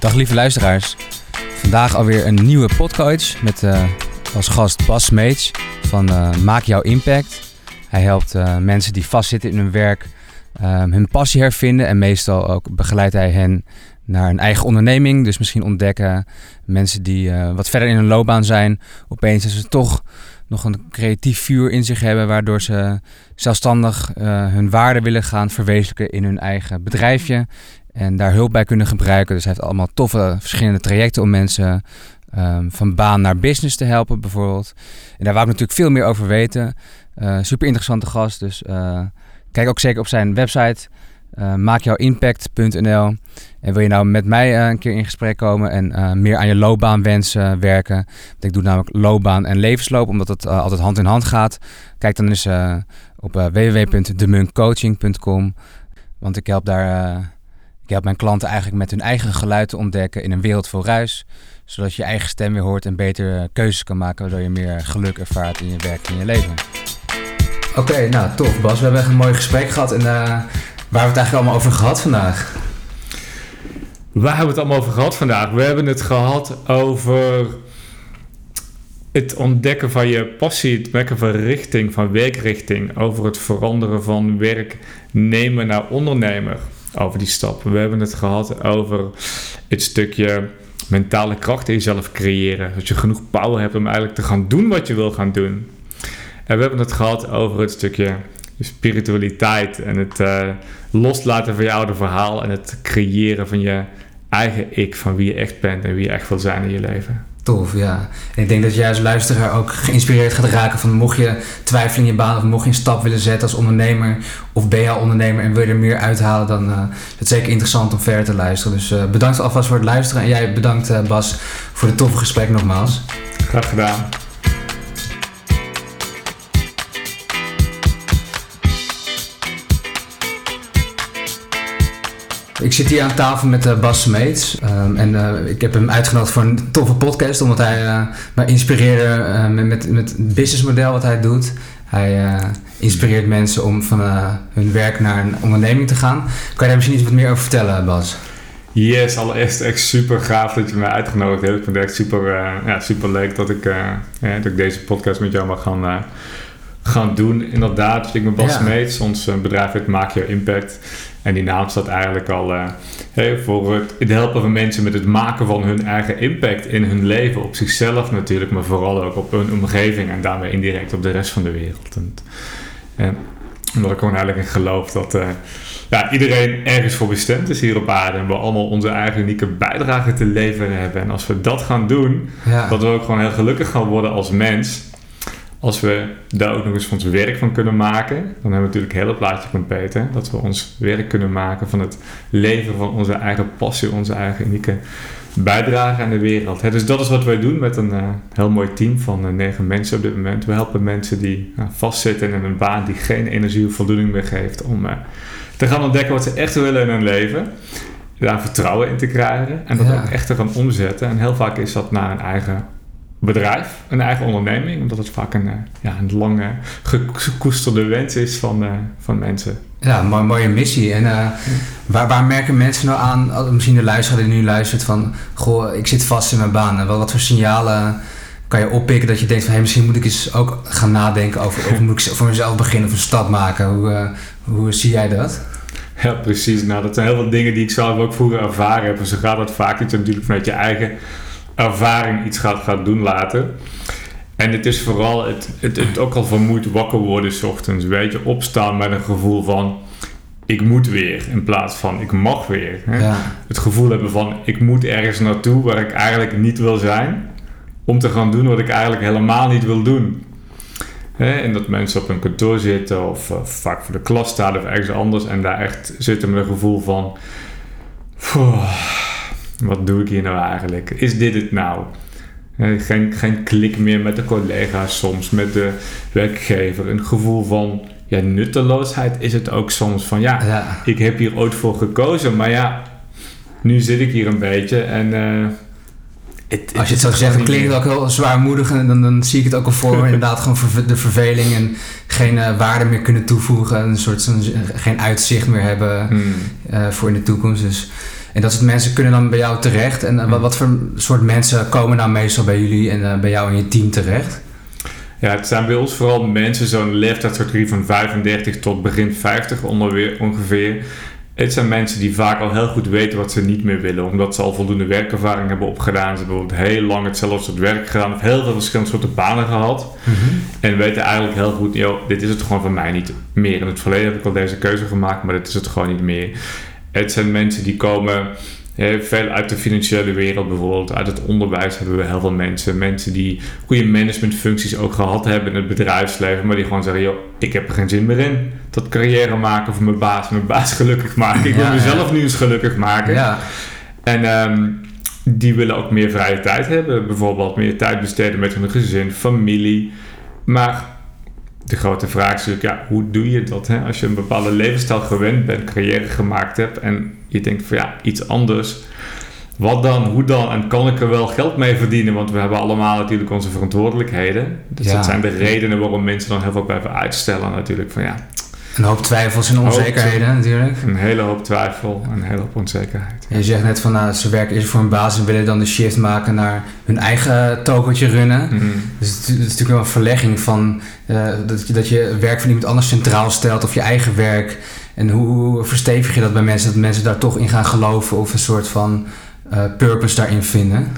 Dag lieve luisteraars. Vandaag alweer een nieuwe podcast met uh, als gast Bas Smeets van uh, Maak Jouw Impact. Hij helpt uh, mensen die vastzitten in hun werk hun passie hervinden en meestal ook begeleidt hij hen naar een eigen onderneming. Dus misschien ontdekken mensen die wat verder in hun loopbaan zijn, opeens is ze toch nog een creatief vuur in zich hebben, waardoor ze zelfstandig hun waarden willen gaan verwezenlijken in hun eigen bedrijfje. En daar hulp bij kunnen gebruiken. Dus hij heeft allemaal toffe verschillende trajecten om mensen um, van baan naar business te helpen, bijvoorbeeld. En daar wou ik natuurlijk veel meer over weten. Uh, super interessante gast. Dus uh, kijk ook zeker op zijn website. Uh, maakjouwimpact.nl. En wil je nou met mij een keer in gesprek komen en meer aan je loopbaanwensen werken? Want ik doe namelijk loopbaan en levensloop, omdat het altijd hand in hand gaat. Kijk dan eens op www.demunkcoaching.com. Want ik help daar ik help mijn klanten eigenlijk met hun eigen geluid te ontdekken in een wereld vol ruis. Zodat je je eigen stem weer hoort en beter keuzes kan maken, waardoor je meer geluk ervaart in je werk en in je leven. Oké, nou tof Bas. We hebben echt een mooi gesprek gehad. En uh, waar hebben we het eigenlijk allemaal over gehad vandaag? Waar hebben we het allemaal over gehad vandaag? We hebben het gehad over het ontdekken van je passie, het merken van richting, van werkrichting. Over het veranderen van werknemer naar ondernemer over die stappen. We hebben het gehad over het stukje mentale kracht in jezelf creëren. Dat je genoeg power hebt om eigenlijk te gaan doen wat je wil gaan doen. En we hebben het gehad over het stukje spiritualiteit en het uh, loslaten van je oude verhaal en het creëren van je eigen ik, van wie je echt bent en wie je echt wil zijn in je leven. Tof, ja. En ik denk dat als luisteraar ook geïnspireerd gaat raken van mocht je twijfelen in je baan of mocht je een stap willen zetten als ondernemer of ben je al ondernemer en wil je er meer uithalen, dan uh, is het zeker interessant om verder te luisteren. Dus uh, bedankt alvast voor het luisteren en jij bedankt uh, Bas voor het toffe gesprek nogmaals. Graag gedaan. Ik zit hier aan tafel met uh, Bas Smeets. Um, en uh, ik heb hem uitgenodigd voor een toffe podcast, omdat hij uh, mij inspireerde met, met, met het businessmodel wat hij doet. Hij inspireert mensen om van hun werk naar een onderneming te gaan. Kan je daar misschien iets wat meer over vertellen, Bas? Yes, allereerst echt super gaaf dat je mij uitgenodigd hebt. Ik vind het echt super, ja, super leuk dat ik, dat ik deze podcast met jou mag gaan gaan doen. Inderdaad, ik ben Bas ja. Smeets. Ons bedrijf heet Maak Your Impact. En die naam staat eigenlijk al uh, voor het, het, helpen van mensen met het maken van hun eigen impact in hun leven. Op zichzelf natuurlijk, maar vooral ook op hun omgeving en daarmee indirect op de rest van de wereld. En, en omdat ik gewoon eigenlijk in geloof dat uh, ja, iedereen ergens voor bestemd is hier op aarde. En we allemaal onze eigen unieke bijdrage te leveren hebben. En als we dat gaan doen, ja. dat we ook gewoon heel gelukkig gaan worden als mens als we daar ook nog eens ons werk van kunnen maken, dan hebben we natuurlijk het hele plaatje compleet. Dat we ons werk kunnen maken van het leven van onze eigen passie, onze eigen unieke bijdrage aan de wereld. Dus dat is wat wij doen met een uh, heel mooi team van uh, negen mensen op dit moment. We helpen mensen die uh, vastzitten in een baan die geen energie of voldoening meer geeft om te gaan ontdekken wat ze echt willen in hun leven. Daar vertrouwen in te krijgen en dat ook echt te gaan omzetten. En heel vaak is dat naar een eigen bedrijf, een eigen onderneming, omdat het vaak een, eh, ja, een lange gekoesterde wens is van, uh, van mensen. Ja, mooie missie. En uh, waar, waar merken mensen nou aan, misschien de luisteraar die nu luistert, van goh, ik zit vast in mijn baan. En wat voor signalen kan je oppikken dat je denkt van hey, misschien moet ik eens ook gaan nadenken over, of moet ik voor mezelf beginnen of een stap maken. Hoe, hoe zie jij dat? Ja, precies. Nou, dat zijn heel veel dingen die ik zelf ook vroeger ervaren heb. En zo gaat vaak dat je natuurlijk vanuit je eigen ervaring iets gaat, gaat doen later. En het is vooral het, het, het ook al vermoed wakker worden s ochtends. Weet je, opstaan met een gevoel van ik moet weer in plaats van ik mag weer. Hè? Ja. Het gevoel hebben van ik moet ergens naartoe waar ik eigenlijk niet wil zijn. Om te gaan doen wat ik eigenlijk helemaal niet wil doen. Hè? En dat mensen op een kantoor zitten of uh, vaak voor de klas staan of ergens anders. En daar echt zitten met een gevoel van wat doe ik hier nou eigenlijk? Is dit het nou? Geen, geen klik meer met de collega's soms, met de werkgever. Een gevoel van ja, nutteloosheid is het ook soms. Van ja, ik heb hier ooit voor gekozen, maar ja, nu zit ik hier een beetje en... Uh, het, Als je het zo zegt, klinkt het ook heel zwaarmoedig en dan, dan zie ik het ook al voor me. inderdaad gewoon de verveling en geen uh, waarde meer kunnen toevoegen. Een soort geen uitzicht meer hebben hmm. uh, voor in de toekomst. Dus En dat soort mensen kunnen dan bij jou terecht. En wat, wat, voor soort mensen komen nou meestal bij jullie en bij jou en je team terecht? Ja, het zijn bij ons vooral mensen zo'n leeftijdscategorie van 35 tot begin 50 ongeveer. Het zijn mensen die vaak al heel goed weten wat ze niet meer willen, omdat ze al voldoende werkervaring hebben opgedaan. Ze hebben bijvoorbeeld heel lang hetzelfde soort werk gedaan, of heel veel verschillende soorten banen gehad. Mhm. En weten eigenlijk heel goed, joh, dit is het gewoon voor mij niet meer. In het verleden heb ik al deze keuze gemaakt, maar dit is het gewoon niet meer. Het zijn mensen die komen veel uit de financiële wereld bijvoorbeeld, uit het onderwijs hebben we heel veel mensen. Mensen die goede managementfuncties ook gehad hebben in het bedrijfsleven, maar die gewoon zeggen: joh, ik heb er geen zin meer in. Dat carrière maken voor mijn baas, mijn baas gelukkig maken. Ik wil mezelf nu eens gelukkig maken. Ja. En ehm, die willen ook meer vrije tijd hebben. Bijvoorbeeld meer tijd besteden met hun gezin, familie. Maar de grote vraag is natuurlijk, ja, hoe doe je dat? Hè? Als je een bepaalde levensstijl gewend bent, carrière gemaakt hebt en je denkt van ja, iets anders. Wat dan? Hoe dan? En kan ik er wel geld mee verdienen? Want we hebben allemaal natuurlijk onze verantwoordelijkheden. Dus dat zijn de redenen waarom mensen dan heel veel blijven uitstellen natuurlijk. Van ja, een hoop twijfels en onzekerheden natuurlijk. Een hele hoop twijfel en een hele hoop onzekerheid. Je zegt net van nou, ze werken eerst voor een baas en willen dan de shift maken naar hun eigen tokeltje runnen. Mhm. Dus het, is natuurlijk wel een verlegging van uh, dat, je, dat je werk van iemand anders centraal stelt of je eigen werk. En hoe, hoe verstevig je dat bij mensen, dat mensen daar toch in gaan geloven of een soort van uh, purpose daarin vinden?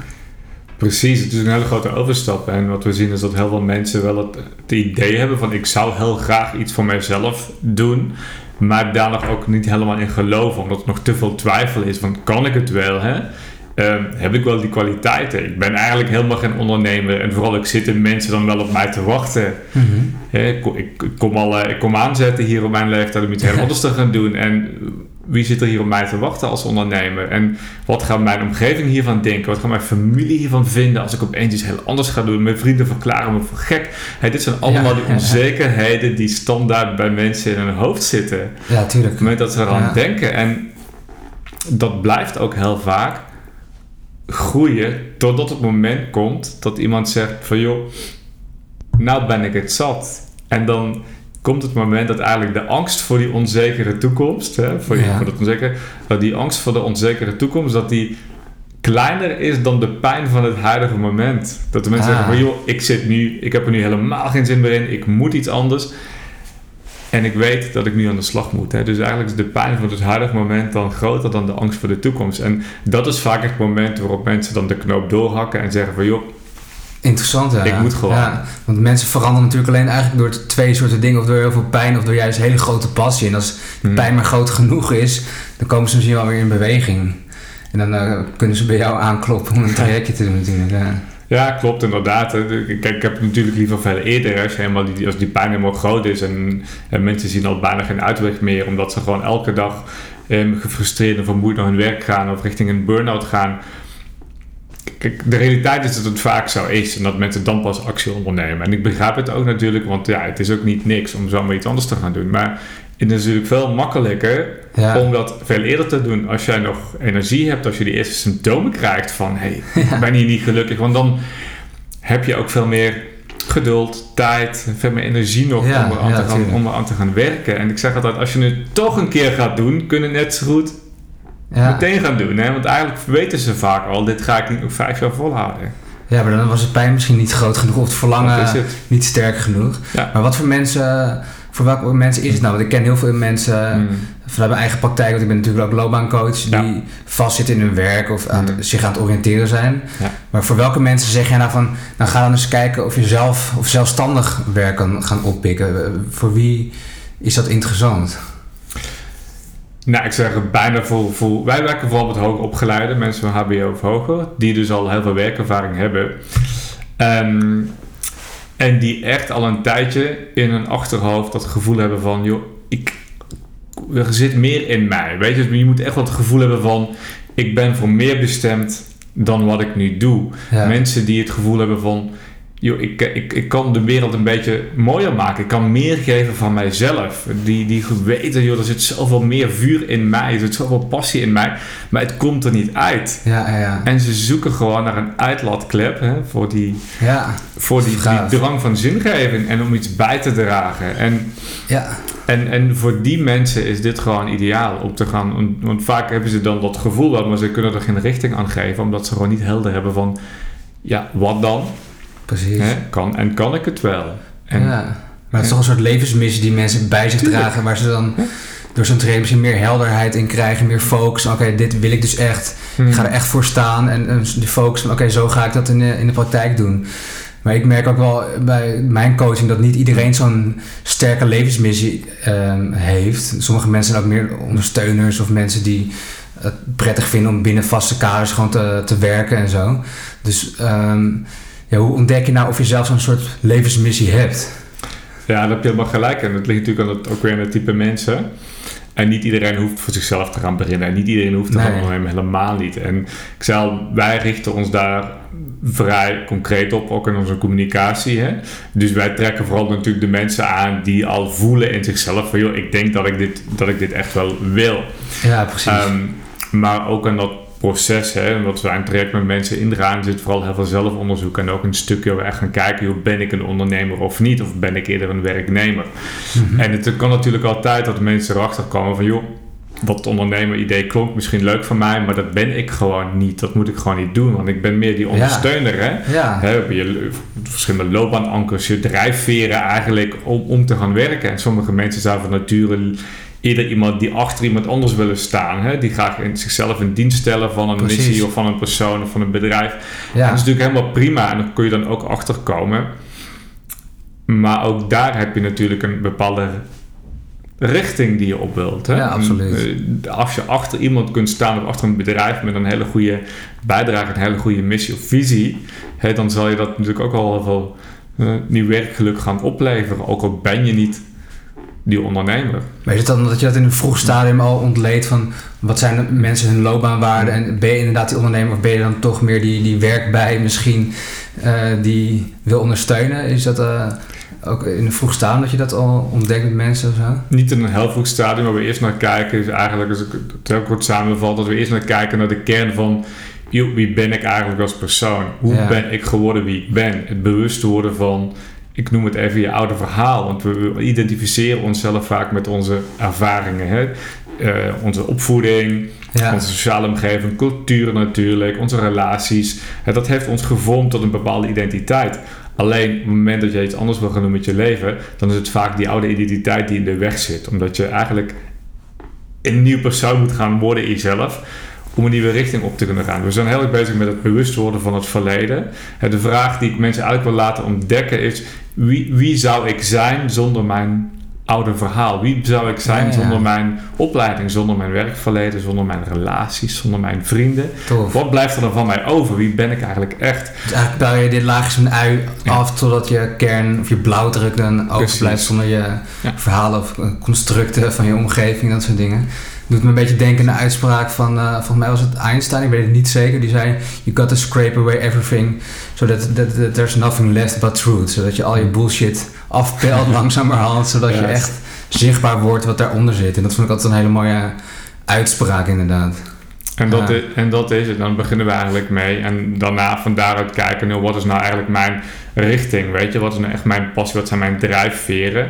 Precies, het is een hele grote overstap. En wat we zien is dat heel veel mensen wel het, het idee hebben van ik zou heel graag iets voor mijzelf doen. Maar daar nog ook niet helemaal in geloven. Omdat er nog te veel twijfel is van kan ik het wel? Hè? Ehm, heb ik wel die kwaliteiten? Ik ben eigenlijk helemaal geen ondernemer. En vooral ik zitten mensen dan wel op mij te wachten. Mhm. ik, ik, kom al, ik kom aanzetten hier op mijn leeftijd om iets heel anders te gaan doen. En wie zit er hier op mij te wachten als ondernemer? En wat gaat mijn omgeving hiervan denken? Wat gaat mijn familie hiervan vinden als ik opeens iets heel anders ga doen? Mijn vrienden verklaren me voor gek. Hey, dit zijn allemaal die onzekerheden die standaard bij mensen in hun hoofd zitten. Ja, tuurlijk. Op het moment dat ze eraan denken. En dat blijft ook heel vaak groeien totdat het moment komt dat iemand zegt van joh, nou ben ik het zat. En dan komt het moment dat eigenlijk de angst voor die onzekere toekomst, hè, voor, ja. voor dat onzeker, dat die angst voor de onzekere toekomst, dat die kleiner is dan de pijn van het huidige moment. Dat de mensen zeggen van ah. joh, ik zit nu, ik heb er nu helemaal geen zin meer in, ik moet iets anders. En ik weet dat ik nu aan de slag moet. Hè. Dus eigenlijk is de pijn van het huidige moment dan groter dan de angst voor de toekomst. En dat is vaak het moment waarop mensen dan de knoop doorhakken en zeggen van joh, Interessant, ja. Ik moet gewoon. Ja, want mensen veranderen natuurlijk alleen eigenlijk door twee soorten dingen. Of door heel veel pijn of door juist hele grote passie. En als de hmm. pijn maar groot genoeg is, dan komen ze misschien wel weer in beweging. En dan uh, kunnen ze bij jou aankloppen om een trajectje te doen natuurlijk. Ja. Ja, klopt inderdaad. Kijk, ik heb het natuurlijk liever veel eerder. Als, helemaal die, als die pijn helemaal groot is en, en, mensen zien al bijna geen uitweg meer, omdat ze gewoon elke dag eh, gefrustreerd en vermoeid naar hun werk gaan of richting een burn-out gaan. Kijk, de realiteit is dat het vaak zo is en dat mensen dan pas actie ondernemen. En ik begrijp het ook natuurlijk, want ja, het is ook niet niks om zomaar iets anders te gaan doen. Maar het is natuurlijk veel makkelijker om dat veel eerder te doen. Als jij nog energie hebt, als je die eerste symptomen krijgt van hé, hey, ik ben hier niet gelukkig. Want dan heb je ook veel meer geduld, tijd, veel meer energie nog om, eraan te gaan, om eraan te gaan werken. En ik zeg altijd, als je het toch een keer gaat doen, kunnen net zo goed meteen gaan doen. Hè? Want eigenlijk weten ze vaak al, dit ga ik niet nog vijf jaar volhouden. Ja, maar dan was het pijn misschien niet groot genoeg of het verlangen niet sterk genoeg. Maar wat voor mensen voor welke mensen is het nou? Want ik ken heel veel mensen mm. vanuit mijn eigen praktijk, want ik ben natuurlijk ook loopbaancoach, die vastzitten in hun werk of aan, hmm. zich aan het oriënteren zijn. Ja. Maar voor welke mensen zeg jij nou van, nou ga dan eens kijken of je zelf of zelfstandig werk kan gaan oppikken? Voor wie is dat interessant? Nou, ik zeg bijna voor, voor... Wij werken vooral met hoogopgeleide mensen van HBO of hoger, die dus al heel veel werkervaring hebben. Um, en die echt al een tijdje in hun achterhoofd dat gevoel hebben van, joh, ik, er zit meer in mij. Weet je, je moet echt wel het gevoel hebben van, ik ben voor meer bestemd dan wat ik nu doe. Mensen die het gevoel hebben van, joh, ik, ik, ik kan de wereld een beetje mooier maken. Ik kan meer geven van mijzelf. Die, die weten, joh, er zit zoveel meer vuur in mij. Er zit zoveel passie in mij. Maar het komt er niet uit. Ja, ja. En ze zoeken gewoon naar een uitlaatklep hè, voor, die, ja, voor die, die drang van zingeving. En om iets bij te dragen. En, ja. En, en voor die mensen is dit gewoon ideaal om te gaan. Want vaak hebben ze dan dat gevoel maar ze kunnen er geen richting aan geven, omdat ze gewoon niet helder hebben van, ja, wat dan? Precies. Hè? Kan, en kan ik het wel? En, ja. Maar het is toch een soort levensmissie die mensen bij zich dragen, waar ze dan door zo'n training misschien meer helderheid in krijgen, meer focus. Oké, dit wil ik dus echt. Ik ga er echt voor staan en, en die focus van oké, zo ga ik dat in de, in de praktijk doen. Maar ik merk ook wel bij mijn coaching dat niet iedereen zo'n sterke levensmissie ehm, heeft. Sommige mensen zijn ook meer ondersteuners of mensen die het prettig vinden om binnen vaste kaders gewoon te, te werken en zo. Dus ehm, ja, hoe ontdek je nou of je zelf zo'n soort levensmissie hebt? Ja, daar heb je helemaal gelijk. En dat ligt natuurlijk aan het, ook weer aan het type mensen. En niet iedereen hoeft voor zichzelf te gaan beginnen. En niet iedereen hoeft te nee. gaan ondernemen, helemaal niet. En ik zei wij richten ons daar vrij concreet op, ook in onze communicatie. Hè? Dus wij trekken vooral natuurlijk de mensen aan die al voelen in zichzelf van... joh, ik denk dat ik dit, dat ik dit echt wel wil. Ja, precies. Um, maar ook aan dat proces, hè, wat we aan het traject met mensen indragen, zit vooral heel veel zelfonderzoek en ook een stukje waar we echt gaan kijken, hoe ben ik een ondernemer of niet, of ben ik eerder een werknemer. Mhm. En het kan natuurlijk altijd dat mensen erachter komen van, joh, dat ondernemer-idee klonk misschien leuk voor mij, maar dat ben ik gewoon niet. Dat moet ik gewoon niet doen, want ik ben meer die ondersteuner. Ja. Hè? Ja. Hè, je verschillende loopbaanankers, je drijfveren eigenlijk om, om te gaan werken. En sommige mensen zijn van nature eerder iemand die achter iemand anders willen staan. Hè? Die graag in zichzelf in dienst stellen van een missie of van een persoon of van een bedrijf. Ja. dat is natuurlijk helemaal prima en daar kun je dan ook achter komen. Maar ook daar heb je natuurlijk een bepaalde richting die je op wilt. Hè? Ja, absoluut. Eh, als je achter iemand kunt staan of achter een bedrijf met een hele goede bijdrage, een hele goede missie of visie, hè, dan zal je dat natuurlijk ook al heel veel uh, nieuw werkgeluk gaan opleveren. Ook al ben je niet die ondernemer. Maar is het dan dat je dat in een vroeg stadium al ontleedt van wat zijn mensen hun loopbaanwaarden en ben je inderdaad die ondernemer of ben je dan toch meer die, die werkbij misschien uh, die wil ondersteunen? Is dat uh, ook in een vroeg stadium dat je dat al ontdekt met mensen of zo? Niet in een heel vroeg stadium, maar we eerst naar kijken is eigenlijk, als ik het heel kort samenvat, dat we eerst naar kijken naar de kern van wie ben ik eigenlijk als persoon? Hoe ja. ben ik geworden wie ik ben? Het bewust worden van ik noem het even je oude verhaal, want we identificeren onszelf vaak met onze ervaringen. Hè? Uh, onze opvoeding, ja. onze sociale omgeving, cultuur natuurlijk, onze relaties. Uh, dat heeft ons gevormd tot een bepaalde identiteit. Alleen op het moment dat je iets anders wil gaan doen met je leven, dan is het vaak die oude identiteit die in de weg zit. Omdat je eigenlijk een nieuw persoon moet gaan worden in jezelf om een nieuwe richting op te kunnen gaan. We zijn heel erg bezig met het bewust worden van het verleden. De vraag die ik mensen eigenlijk wil laten ontdekken is: wie, wie zou ik zijn zonder mijn oude verhaal? Wie zou ik zijn zonder mijn opleiding, zonder mijn werkverleden, zonder mijn relaties, zonder mijn vrienden? Wat blijft er dan van mij over? Wie ben ik eigenlijk echt? Dus eigenlijk bouw je dit laagjes van ui af totdat je kern of je blauwdruk dan overblijft zonder je verhalen of constructen van je omgeving, dat soort dingen doet me een beetje denken aan de uitspraak van, uh, volgens mij was het Einstein, ik weet het niet zeker, die zei: You got to scrape away everything so that, that, that there's nothing left but truth. Zodat je al je bullshit afpelt langzamerhand, zodat je echt zichtbaar wordt wat daaronder zit. En dat vond ik altijd een hele mooie uitspraak, inderdaad. En dat, is, en dat is het, dan beginnen we eigenlijk mee. En daarna van daaruit kijken, nou, wat is nou eigenlijk mijn richting? Weet je, wat is nou echt mijn passie? Wat zijn mijn drijfveren?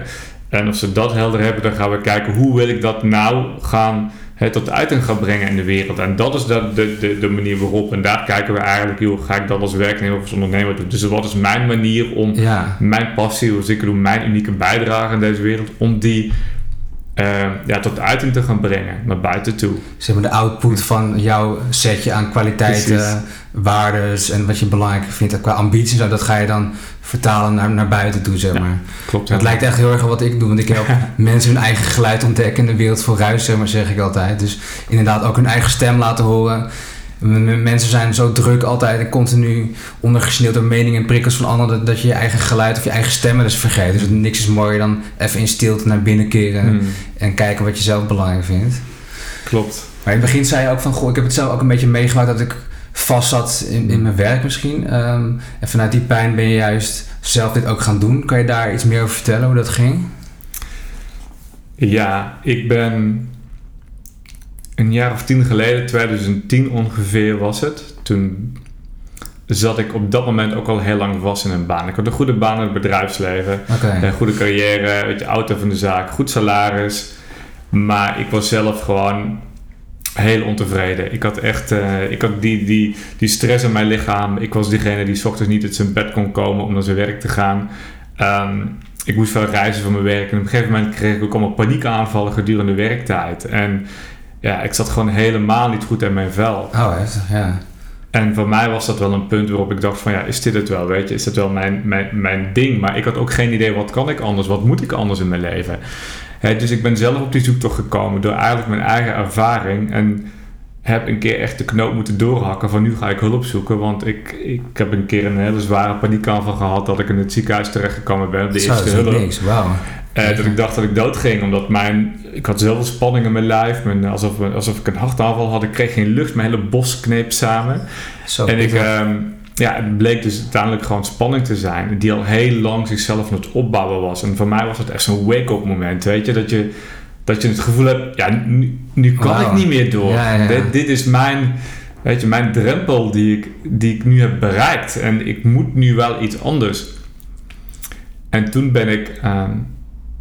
En als we dat helder hebben, dan gaan we kijken hoe wil ik dat nou gaan he, tot uiting gaan brengen in de wereld. En dat is de, de, de, de manier waarop. En daar kijken we eigenlijk, hoe ga ik dat als werknemer of als ondernemer doen. Dus wat is mijn manier om mijn passie, hoe ik doe, mijn unieke bijdrage in deze wereld, om die uh, ja, tot uiting te gaan brengen naar buiten toe. Zeg maar de output van jouw setje aan kwaliteiten, waardes en wat je belangrijk vindt qua ambities, dat ga je dan vertalen naar, naar buiten toe, zeg maar. klopt. Het lijkt echt heel erg op wat ik doe, want ik help mensen hun eigen geluid ontdekken in de wereld voor ruis, zeg maar, zeg ik altijd. Dus inderdaad ook hun eigen stem laten horen. Mensen zijn zo druk altijd en continu ondergesneeuwd door meningen en prikkels van anderen dat je je eigen geluid of je eigen stemmen dus vergeet. Dus niks is mooier dan even in stilte naar binnen keren hmm. en kijken wat je zelf belangrijk vindt. Klopt. Maar in het begin zei je ook van, goh, ik heb het zelf ook een beetje meegemaakt dat ik vast zat in, in mijn werk misschien. Um, en vanuit die pijn ben je juist zelf dit ook gaan doen. Kan je daar iets meer over vertellen hoe dat ging? Ja, ik ben een jaar of tien geleden, 2010 ongeveer was het. Toen zat ik op dat moment ook al heel lang vast in een baan. Ik had een goede baan in het bedrijfsleven, een goede carrière, weet je, auto van de zaak, goed salaris. Maar ik was zelf gewoon heel ontevreden. Ik had echt eh, ik had die, die, die stress in mijn lichaam. Ik was diegene die 's ochtends niet uit zijn bed kon komen om naar zijn werk te gaan. Ehm, ik moest veel reizen voor mijn werk. En op een gegeven moment kreeg ik ook allemaal paniekaanvallen gedurende werktijd. En ja, ik zat gewoon helemaal niet goed in mijn vel. Oh, heftig, ja. En voor mij was dat wel een punt waarop ik dacht van ja, is dit het wel, weet je? Is dit wel mijn, mijn, mijn ding? Maar ik had ook geen idee, wat kan ik anders? Wat moet ik anders in mijn leven? Dus ik ben zelf op die zoektocht gekomen door eigenlijk mijn eigen ervaring. En heb een keer echt de knoop moeten doorhakken van nu ga ik hulp zoeken. Want ik, ik heb een keer een hele zware paniekaanval gehad dat ik in het ziekenhuis terechtgekomen ben. De Zo, eerste dat hulp. niks, wauw. Eh, dat ik dacht dat ik dood ging, omdat mijn, ik had zoveel spanning in mijn lijf. Mijn, alsof, alsof ik een hartaanval had. Ik kreeg geen lucht, mijn hele bos kneep samen. Zo, en ik, ehm, ja, het bleek dus uiteindelijk gewoon spanning te zijn. Die al heel lang zichzelf aan het opbouwen was. En voor mij was het echt zo'n wake-up moment. Weet je, dat je, dat je het gevoel hebt, ja, nu, nu kan ik niet meer door. Ja, ja. Dit, dit is mijn, weet je, mijn drempel die ik, die ik nu heb bereikt. En ik moet nu wel iets anders. En toen ben ik ehm,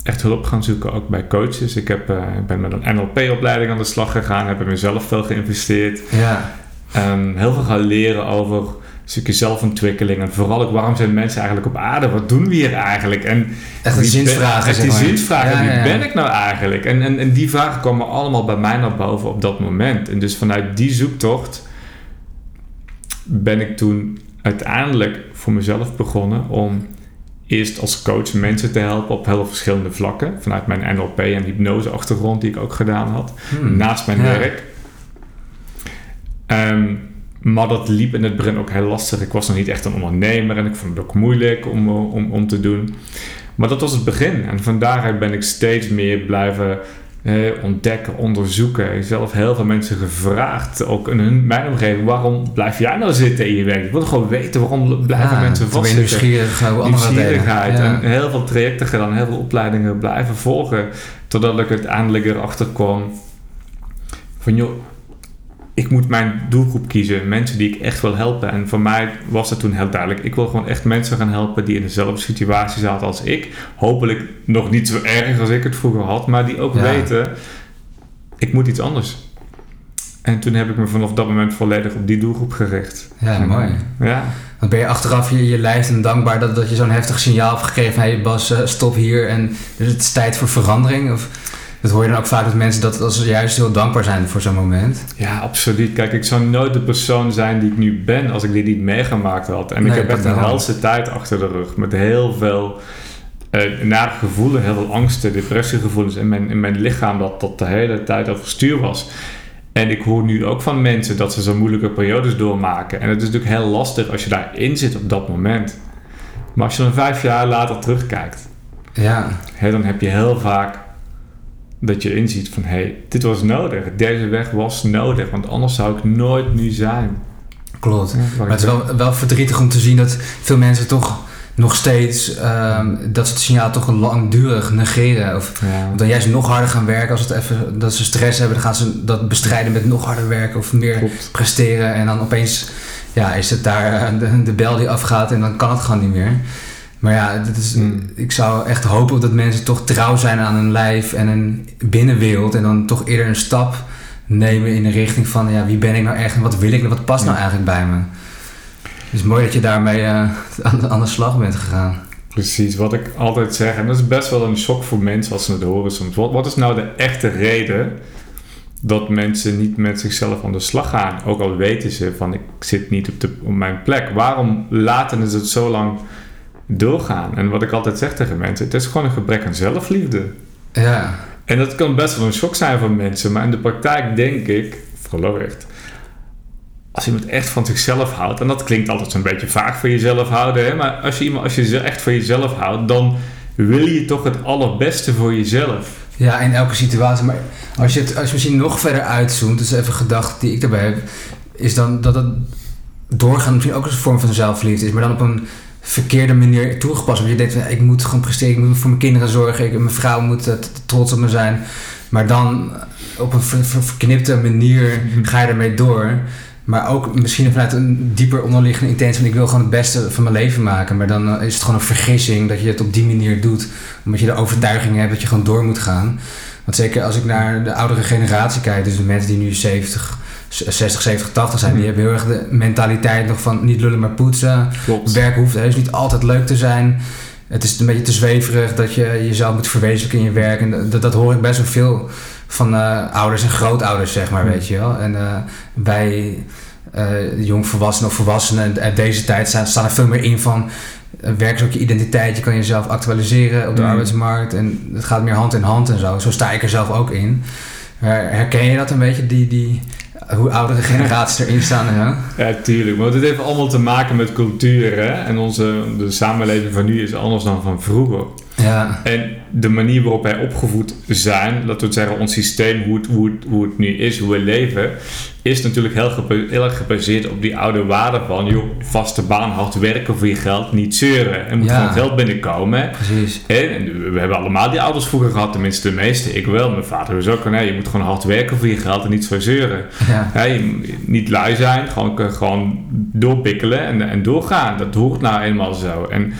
echt hulp gaan zoeken, ook bij coaches. Ik heb, eh, ik ben met een NLP-opleiding aan de slag gegaan. Heb in mezelf veel geïnvesteerd. ja, heel veel gaan leren over een stukje zelfontwikkeling. En vooral ook waarom zijn mensen eigenlijk op aarde? Wat doen we hier eigenlijk? En echt een ben- echt die. Ja, ja. Wie ben ik nou eigenlijk? En, en, en die vragen komen allemaal bij mij naar boven op dat moment. En dus vanuit die zoektocht ben ik toen uiteindelijk voor mezelf begonnen om eerst als coach mensen te helpen op heel verschillende vlakken. Vanuit mijn NLP en hypnose achtergrond die ik ook gedaan had Hmm. naast mijn Ja. werk. Ehm, maar dat liep in het begin ook heel lastig. Ik was nog niet echt een ondernemer en ik vond het ook moeilijk om, eh, om, om te doen. Maar dat was het begin. En van daaruit ben ik steeds meer blijven ontdekken, onderzoeken. Ik heb zelf heel veel mensen gevraagd, ook in hun, mijn omgeving, waarom blijf jij nou zitten in je werk? Ik wil gewoon weten waarom blijven Ja, mensen vastzitten nieuwsgierig nieuwsgierigheid Ja. en heel veel trajecten gedaan, heel veel opleidingen blijven volgen. Totdat ik uiteindelijk erachter kwam van joh, ik moet mijn doelgroep kiezen. Mensen die ik echt wil helpen. En voor mij was het toen heel duidelijk. Ik wil gewoon echt mensen gaan helpen die in dezelfde situatie zaten als ik. Hopelijk nog niet zo erg als ik het vroeger had. Maar die ook Ja. weten, ik moet iets anders. En toen heb ik me vanaf dat moment volledig op die doelgroep gericht. Ja, En, mooi. Ja. Dan ben je achteraf je, je lijf en dankbaar dat, dat je zo'n heftig signaal hebt gegeven. Hé hey Bas, eh, stop hier en dus het is tijd voor verandering. Of, dat hoor je dan ook vaak dat mensen dat als ze juist heel dankbaar zijn voor zo'n moment. Ja, absoluut. Kijk, ik zou nooit de persoon zijn die ik nu ben als ik dit niet meegemaakt had. En Nee, ik heb echt een helse tijd achter de rug. Met heel veel eh nare gevoelens, heel veel angsten, depressiegevoelens in mijn, in mijn lichaam. Dat dat de hele tijd overstuur was. En ik hoor nu ook van mensen dat ze zo'n moeilijke periodes doormaken. En het is natuurlijk heel lastig als je daarin zit op dat moment. Maar als je dan vijf jaar later terugkijkt, Ja, hè, dan heb je heel vaak dat je inziet van... hé, hey, dit was nodig. Deze weg was nodig. Want anders zou ik nooit nu zijn. klopt. Maar het is wel, wel verdrietig om te zien dat veel mensen toch nog steeds ehm, dat ze het signaal toch langdurig negeren. Of Ja. dan juist nog harder gaan werken als het even dat ze stress hebben, dan gaan ze dat bestrijden met nog harder werken of meer Klopt. presteren. En dan opeens ja, is het daar eh, de, de bel die afgaat en dan kan het gewoon niet meer. Maar ja, is, Hmm. ik zou echt hopen dat mensen toch trouw zijn aan hun lijf en een binnenwereld. En dan toch eerder een stap nemen in de richting van ja, wie ben ik nou echt en wat wil ik en wat past nou eigenlijk bij me. Het is mooi dat je daarmee eh, aan, de- aan de slag bent gegaan. Precies, wat ik altijd zeg, en dat is best wel een shock voor mensen als ze het horen soms. Wat, wat is nou de echte reden dat mensen niet met zichzelf aan de slag gaan? Ook al weten ze van ik zit niet op, de, op mijn plek. Waarom laten ze het zo lang doorgaan? En wat ik altijd zeg tegen mensen, het is gewoon een gebrek aan zelfliefde. Ja, En dat kan best wel een shock zijn voor mensen, maar in de praktijk denk ik, geloof echt, als iemand echt van zichzelf houdt, en dat klinkt altijd zo'n beetje vaag van jezelf houden, hè, maar als je, iemand, als je echt van jezelf houdt, dan wil je toch het allerbeste voor jezelf. Ja, in elke situatie. Maar als je het als je misschien nog verder uitzoomt, dus even gedachte die ik daarbij heb, is dan dat het doorgaan misschien ook een vorm van zelfliefde is, maar dan op een verkeerde manier toegepast. Want je denkt, van, ik moet gewoon presteren, ik moet voor mijn kinderen zorgen, ik, mijn vrouw moet eh, trots op me zijn. Maar dan op een ver- ver- verknipte manier Mhm. ga je ermee door. Maar ook misschien vanuit een dieper onderliggende intentie van ik wil gewoon het beste van mijn leven maken. Maar dan eh, is het gewoon een vergissing dat je het op die manier doet. Omdat je de overtuiging hebt dat je gewoon door moet gaan. Want zeker als ik naar de oudere generatie kijk, dus de mensen die nu 70, 60, 70, 80 zijn, die hebben heel erg de mentaliteit nog van niet lullen maar poetsen. Klopt. Werk hoeft heus niet altijd leuk te zijn. Het is een beetje te zweverig dat je jezelf moet verwezenlijken in je werk. En dat, dat hoor ik best wel veel van uh, ouders en grootouders, zeg maar, weet je wel. En uh, wij, uh, jongvolwassenen of volwassenen uit deze tijd staan, staan er veel meer in van... werk is ook je identiteit, je kan jezelf actualiseren op de mm. arbeidsmarkt. En het gaat meer hand in hand en zo. Zo sta ik er zelf ook in. Herken je dat een beetje, die, die, hoe oudere generaties erin staan zo? Ja, tuurlijk. Maar het heeft allemaal te maken met cultuur. Hè? En onze, de samenleving van nu is anders dan van vroeger. Ja. En de manier waarop wij opgevoed zijn, laten we zeggen, ons systeem, hoe het, hoe, het, hoe het nu is, hoe we leven, is natuurlijk heel, heel erg gebaseerd op die oude waarde van, joh, vaste baan, hard werken voor je geld, niet zeuren. Er moet ja. gewoon geld binnenkomen. Precies. En we hebben allemaal die ouders vroeger gehad, tenminste de meeste, ik wel. Mijn vader was ook, nee, je moet gewoon hard werken voor je geld en niet zo zeuren. Ja. Ja, je, niet lui zijn, gewoon, gewoon doorpikkelen en, en doorgaan. Dat hoort nou eenmaal zo. En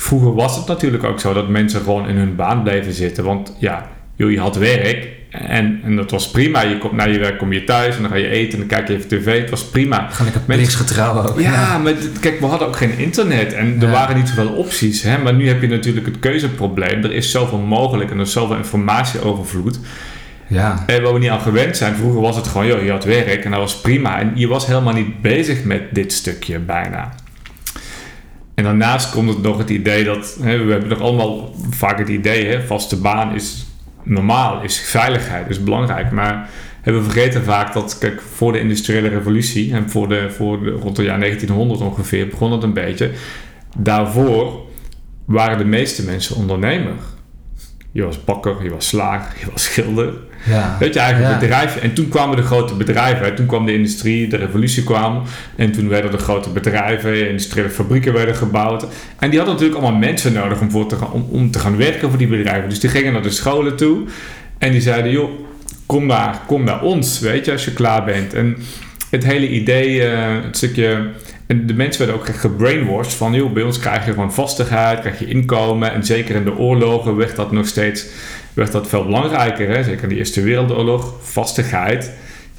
Vroeger was het natuurlijk ook zo dat mensen gewoon in hun baan bleven zitten. Want ja, joh, je had werk en, en dat was prima. Je komt naar je werk, kom je thuis en dan ga je eten en dan kijk je even tv. Het was prima. Ga ik niks getrouwen ook. Ja, ja, maar kijk, we hadden ook geen internet en er waren niet zoveel opties. Hè? Maar nu heb je natuurlijk het keuzeprobleem. Er is zoveel mogelijk en er is zoveel informatieovervloed. Ja. En waar we niet aan gewend zijn. Vroeger was het gewoon, joh, je had werk en dat was prima. En je was helemaal niet bezig met dit stukje bijna. En daarnaast komt het nog het idee dat, hè, we hebben nog allemaal vaak het idee, hè, vaste baan is normaal, is veiligheid, is belangrijk. Maar we vergeten vaak dat, kijk, voor de industriële revolutie en voor de, voor de, rond het jaar 1900 ongeveer begon het een beetje. Daarvoor waren de meeste mensen ondernemer. Je was bakker, je was slager, je was schilder. Ja. Weet je, eigenlijk ja. bedrijven. En toen kwamen de grote bedrijven. Toen kwam de industrie, de revolutie kwam. En toen werden de grote bedrijven, industriële fabrieken werden gebouwd. En die hadden natuurlijk allemaal mensen nodig om, voor te gaan, om, om te gaan werken voor die bedrijven. Dus die gingen naar de scholen toe. En die zeiden, joh, kom naar, kom naar ons, weet je, als je klaar bent. En het hele idee, uh, het stukje... En de mensen werden ook gebrainwashed van, joh, bij ons krijg je gewoon vastigheid, krijg je inkomen. En zeker in de oorlogen werd dat nog steeds werd dat veel belangrijker. Hè? Zeker in de Eerste Wereldoorlog, vastigheid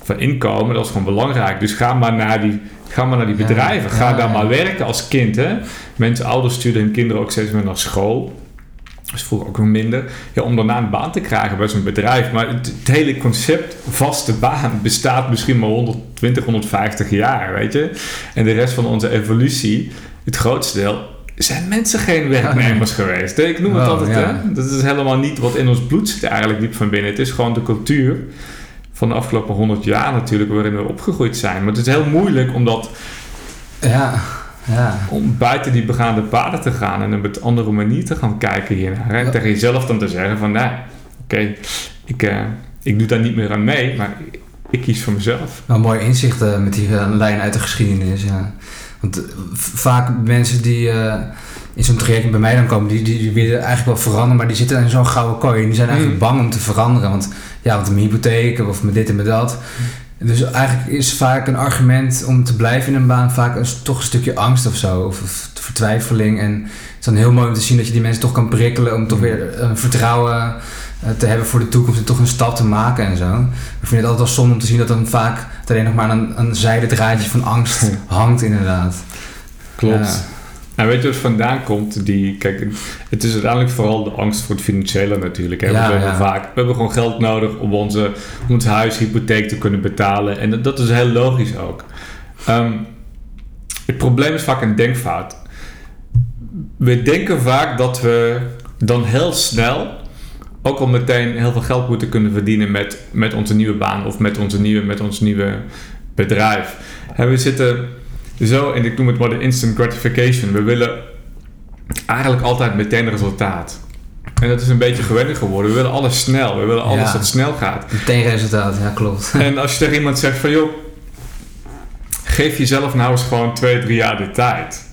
van inkomen, dat was gewoon belangrijk. Dus ga maar naar die, ga maar naar die bedrijven. ga daar maar werken als kind. Hè? Mensen, ouders stuurden hun kinderen ook steeds meer naar school. Dat is vroeger ook nog minder. Ja, om daarna een baan te krijgen bij zo'n bedrijf. Maar het, het, hele concept vaste baan bestaat misschien maar 120, 150 jaar, weet je. En de rest van onze evolutie, het grootste deel, zijn mensen geen werknemers geweest. Ik noem het oh, altijd, ja. hè? Dat is helemaal niet wat in ons bloed zit eigenlijk diep van binnen. Het is gewoon de cultuur van de afgelopen honderd jaar natuurlijk waarin we opgegroeid zijn. Maar het is heel moeilijk om dat... Ja, ja. Om buiten die begaande paden te gaan en op een andere manier te gaan kijken hiernaar. En tegen jezelf dan te zeggen van, nee, oké, ik, uh, ik doe daar niet meer aan mee, maar ik kies voor mezelf. Wel mooi inzicht uh, met die uh, lijn uit de geschiedenis, ja. Want uh, vaak mensen die uh, in zo'n traject bij mij dan komen, die, die, die, willen eigenlijk wel veranderen, maar die zitten in zo'n gouden kooi. En die zijn eigenlijk mm. bang om te veranderen. Want ja, want mijn hypotheek of met dit en met dat. Dus eigenlijk is vaak een argument om te blijven in een baan vaak een, toch een stukje angst of zo. Of, of vertwijfeling. En het is dan heel mooi om te zien dat je die mensen toch kan prikkelen om toch mm. weer een vertrouwen te hebben voor de toekomst en toch een stap te maken en zo. Ik vind het altijd wel zonde om te zien dat dan vaak het alleen nog maar een, een zijde draadje van angst hangt, inderdaad. Klopt. Ja. Nou, weet je wat vandaan komt? Die, kijk, het is uiteindelijk vooral de angst voor het financiële natuurlijk. Hè? Ja, we, hebben ja. vaak, we hebben gewoon geld nodig om onze, om ons huis, hypotheek te kunnen betalen. En dat, dat is heel logisch ook. Um, het probleem is vaak een denkfout. We denken vaak dat we dan heel snel ook al meteen heel veel geld moeten kunnen verdienen met, met onze nieuwe baan of met, onze nieuwe, met ons nieuwe bedrijf. En we zitten zo, en ik noem het maar de instant gratification. We willen eigenlijk altijd meteen resultaat. En dat is een beetje gewenning geworden. We willen alles snel. We willen alles ja. dat snel gaat. Meteen resultaat, ja klopt. En als je tegen iemand zegt van joh, geef jezelf nou eens gewoon twee, drie jaar de tijd.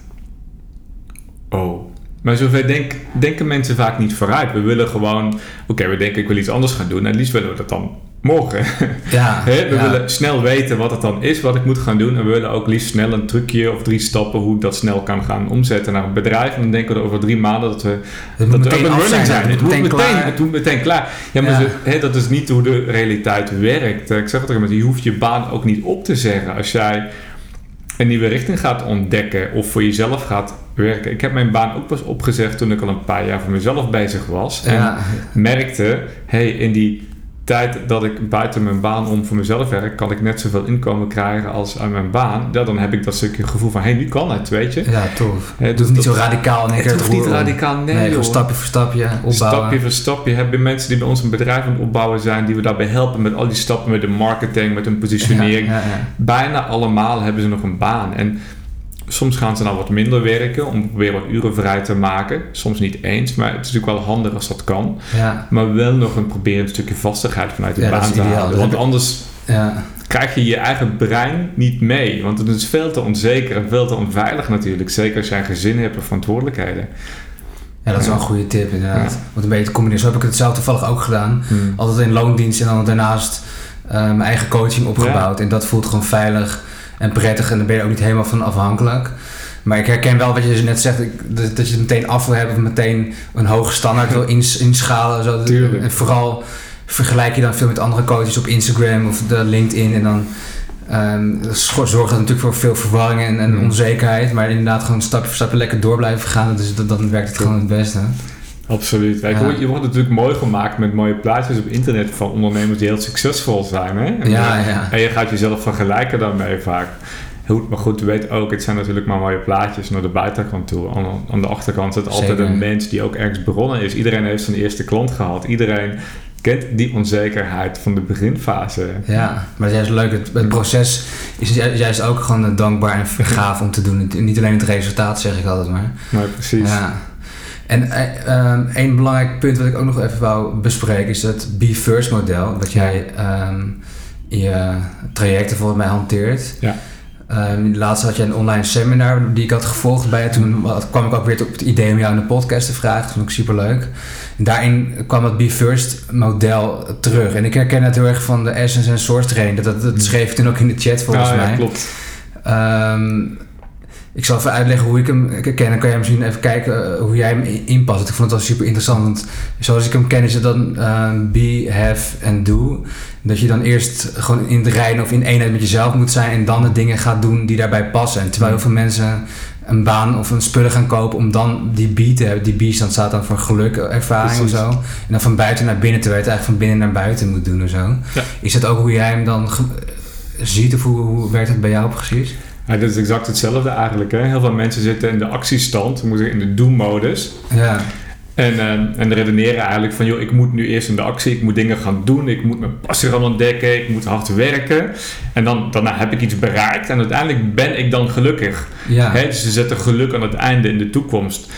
Oh, maar zover denk, denken mensen vaak niet vooruit. We willen gewoon, oké, okay, we denken ik wil iets anders gaan doen. En liefst willen we dat dan morgen. Ja, we ja. willen snel weten wat het dan is, wat ik moet gaan doen. En we willen ook liefst snel een trucje of drie stappen hoe ik dat snel kan gaan omzetten naar een bedrijf. En dan denken we er over drie maanden dat we, Het dat up meteen running zijn. zijn. Het moet meteen klaar. het moet meteen klaar. Ja, maar Ja. ze- hè, dat is niet hoe de realiteit werkt. Eh, Ik zeg het ook, je hoeft je baan ook niet op te zeggen. Als jij een nieuwe richting gaat ontdekken of voor jezelf gaat werken. Ik heb mijn baan ook pas opgezegd toen ik al een paar jaar voor mezelf bezig was. En Ja, merkte, hey, in die tijd dat ik buiten mijn baan om voor mezelf werk, kan ik net zoveel inkomen krijgen als aan mijn baan. Ja, dan heb ik dat stukje gevoel van, hé, hey, nu kan het, weet je. ja, tof. Hè, Het dus hoeft niet zo radicaal Het hoeft niet radicaal, nee, Nee, joh. stapje voor stapje opbouwen. Stapje voor stapje hebben mensen die bij ons een bedrijf aan het opbouwen zijn, die we daarbij helpen met al die stappen, met de marketing, met hun positionering. Ja, ja, ja. Bijna allemaal hebben ze nog een baan. En soms gaan ze dan wat minder werken om weer wat uren vrij te maken. Soms niet eens, maar het is natuurlijk wel handig als dat kan. Ja, Maar wel nog een proberen een stukje vastigheid vanuit de Ja, baan te halen. Want anders ja. krijg je je eigen brein niet mee. Want het is veel te onzeker en veel te onveilig natuurlijk. Zeker als jij een gezin hebt of verantwoordelijkheden. ja, dat is wel een goede tip inderdaad. Want een beetje combineren. Zo heb ik het zelf toevallig ook gedaan. Altijd in loondienst en dan daarnaast eh, mijn eigen coaching opgebouwd. En dat voelt gewoon veilig en prettig. En daar ben je ook niet helemaal van afhankelijk. Maar ik herken wel wat je dus net zegt, dat, je het meteen af wil hebben of meteen een hoge standaard wil ins, inschalen. Zo. Tuurlijk. En vooral vergelijk je dan veel met andere coaches op Instagram of de LinkedIn. En dan ehm, dat zorgt dat natuurlijk voor veel verwarring en, en Mm. onzekerheid. Maar inderdaad gewoon stapje voor stapje lekker door blijven gaan. Dus dat, dan werkt het gewoon het beste. Absoluut. Kijk, Ja. Je wordt natuurlijk mooi gemaakt met mooie plaatjes op internet van ondernemers die heel succesvol zijn. Hè? En, Ja, ja. En je gaat jezelf vergelijken daarmee vaak. Goed, maar goed, weet ook, het zijn natuurlijk maar mooie plaatjes naar de buitenkant toe. Aan, aan de achterkant zit altijd Zeker. een mens die ook ergens begonnen is. Iedereen heeft zijn eerste klant gehad. Iedereen kent die onzekerheid van de beginfase. Ja, maar het is juist leuk. Het, het proces is ju- juist ook gewoon dankbaar en gaaf om te doen. Niet alleen het resultaat, zeg ik altijd maar. Maar precies. Ja. En eh, ehm, één belangrijk punt wat ik ook nog even wou bespreken is het Be First model. Wat jij ehm, in je trajecten volgens mij hanteert. Ja. Ehm, laatst had je een online seminar die ik had gevolgd bij je. Toen kwam ik ook weer op het idee om jou in de podcast te vragen. Dat vond ik super leuk. Daarin kwam het Be First model terug. En ik herken het heel erg van de Essence en Source training. Dat, dat, dat schreef ik toen ook in de chat volgens Ah, ja, mij. klopt. Ik zal even uitleggen hoe ik hem ken. Dan kan je misschien even kijken eh, hoe jij hem in- inpast. Ik vond het wel super interessant. Want zoals ik hem ken is het dan ehm, be, have en do. Dat je dan eerst gewoon in de rein of in eenheid met jezelf moet zijn. En dan de dingen gaat doen die daarbij passen. En terwijl heel veel mensen een baan of een spullen gaan kopen om dan die B te hebben. Die B stand staat dan voor geluk, ervaring Precies. of zo. En dan van buiten naar binnen, terwijl je het eigenlijk van binnen naar buiten moet doen of zo. Ja. Is dat ook hoe jij hem dan ziet of hoe, hoe werkt het bij jou precies? Ja, dat is exact hetzelfde eigenlijk. Hè? Heel veel mensen zitten in de actiestand, moeten in de do-modus. Ja, En, eh, en redeneren eigenlijk van, joh, ik moet nu eerst in de actie, ik moet dingen gaan doen, ik moet mijn passie gaan ontdekken, ik moet hard werken. En dan, daarna heb ik iets bereikt en uiteindelijk ben ik dan gelukkig. ja. Hè, dus ze zetten geluk aan het einde in de toekomst.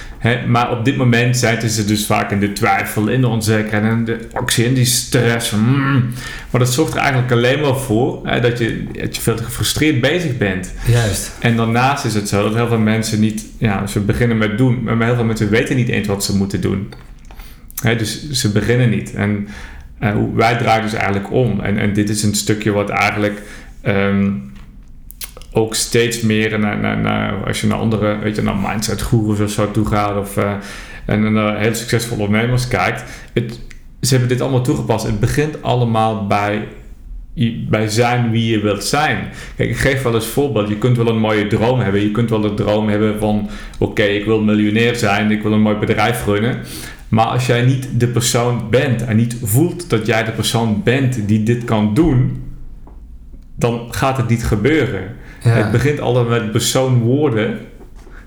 Maar op dit moment zijn ze dus vaak in de twijfel, in de onzekerheid en de actie en die stress. Van, mm. Maar dat zorgt er eigenlijk alleen maar voor dat, je, dat je veel te gefrustreerd bezig bent. juist. En daarnaast is het zo dat heel veel mensen niet, ja, ze beginnen met doen, maar heel veel mensen weten niet eens wat ze moeten doen. Dus ze beginnen niet. En eh, wij draaien dus eigenlijk om. En, en dit is een stukje wat eigenlijk ehm, ook steeds meer naar, naar, naar, als je naar andere, weet je, naar mindset gurus of zo toe gaat of eh, en naar heel succesvolle ondernemers kijkt. Het, ze hebben dit allemaal toegepast. Het begint allemaal bij bij zijn wie je wilt zijn. Kijk, ik geef wel eens voorbeeld. Je kunt wel een mooie droom hebben. Je kunt wel de droom hebben van... Oké, ik wil miljonair zijn. Ik wil een mooi bedrijf runnen. Maar als jij niet de persoon bent... en niet voelt dat jij de persoon bent die dit kan doen... dan gaat het niet gebeuren. Ja. Het begint altijd met persoon worden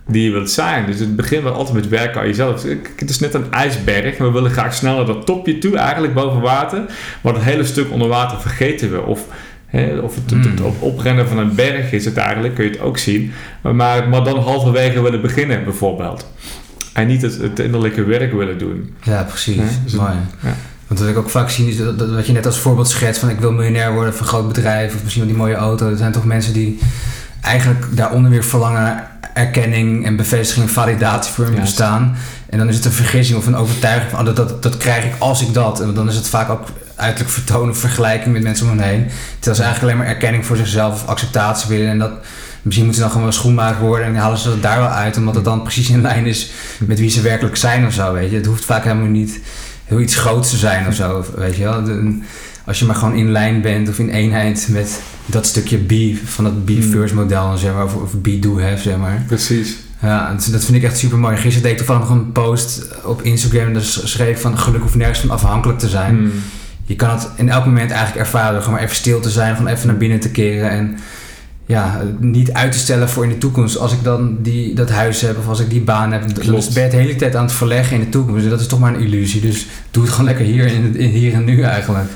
die je wilt zijn. Dus het begint wel altijd met werken aan jezelf. Het is net een ijsberg. We willen graag sneller dat topje toe, eigenlijk boven water. Maar dat hele stuk onder water vergeten we. Of, hè, of het, het, het op- oprennen van een berg is het eigenlijk, kun je het ook zien. Maar, maar, dan halverwege willen beginnen, bijvoorbeeld. En niet het, het innerlijke werk willen doen. Ja, precies. Ja, dus- Mooi. ja. Want wat ik ook vaak zie is dat, dat- wat je net als voorbeeld schetst van ik wil miljonair worden van een groot bedrijf of misschien wel die mooie auto. Er zijn toch mensen die eigenlijk daaronder weer verlangen erkenning en bevestiging en validatie voor hun bestaan. En dan is het een vergissing of een overtuiging van oh, dat, dat, dat krijg ik als ik dat. En dan is het vaak ook uiterlijk vertonen, vergelijking met mensen om hen heen. Terwijl ze eigenlijk alleen maar erkenning voor zichzelf of acceptatie willen. En dat misschien moeten ze dan gewoon wel schoenmaker worden en halen ze dat daar wel uit, omdat het dan precies in lijn is met wie ze werkelijk zijn of zo. Weet je, het hoeft vaak helemaal niet heel iets groots te zijn of zo. Weet je wel. als je maar gewoon in lijn bent of in eenheid met dat stukje be, van dat be hmm. first model, zeg maar, of, of be do have, zeg maar. Precies. Ja, dat vind ik echt super mooi. Gisteren deed ik toevallig nog een post op Instagram en daar schreef van geluk of nergens van afhankelijk te zijn. Hmm. Je kan het in elk moment eigenlijk ervaren, gewoon maar even stil te zijn, gewoon even naar binnen te keren en ja, niet uit te stellen voor in de toekomst. Als ik dan die, dat huis heb of als ik die baan heb, dan ben je de hele tijd aan het verleggen in de toekomst. Dat is toch maar een illusie. Dus doe het gewoon lekker hier, in, in hier en nu eigenlijk.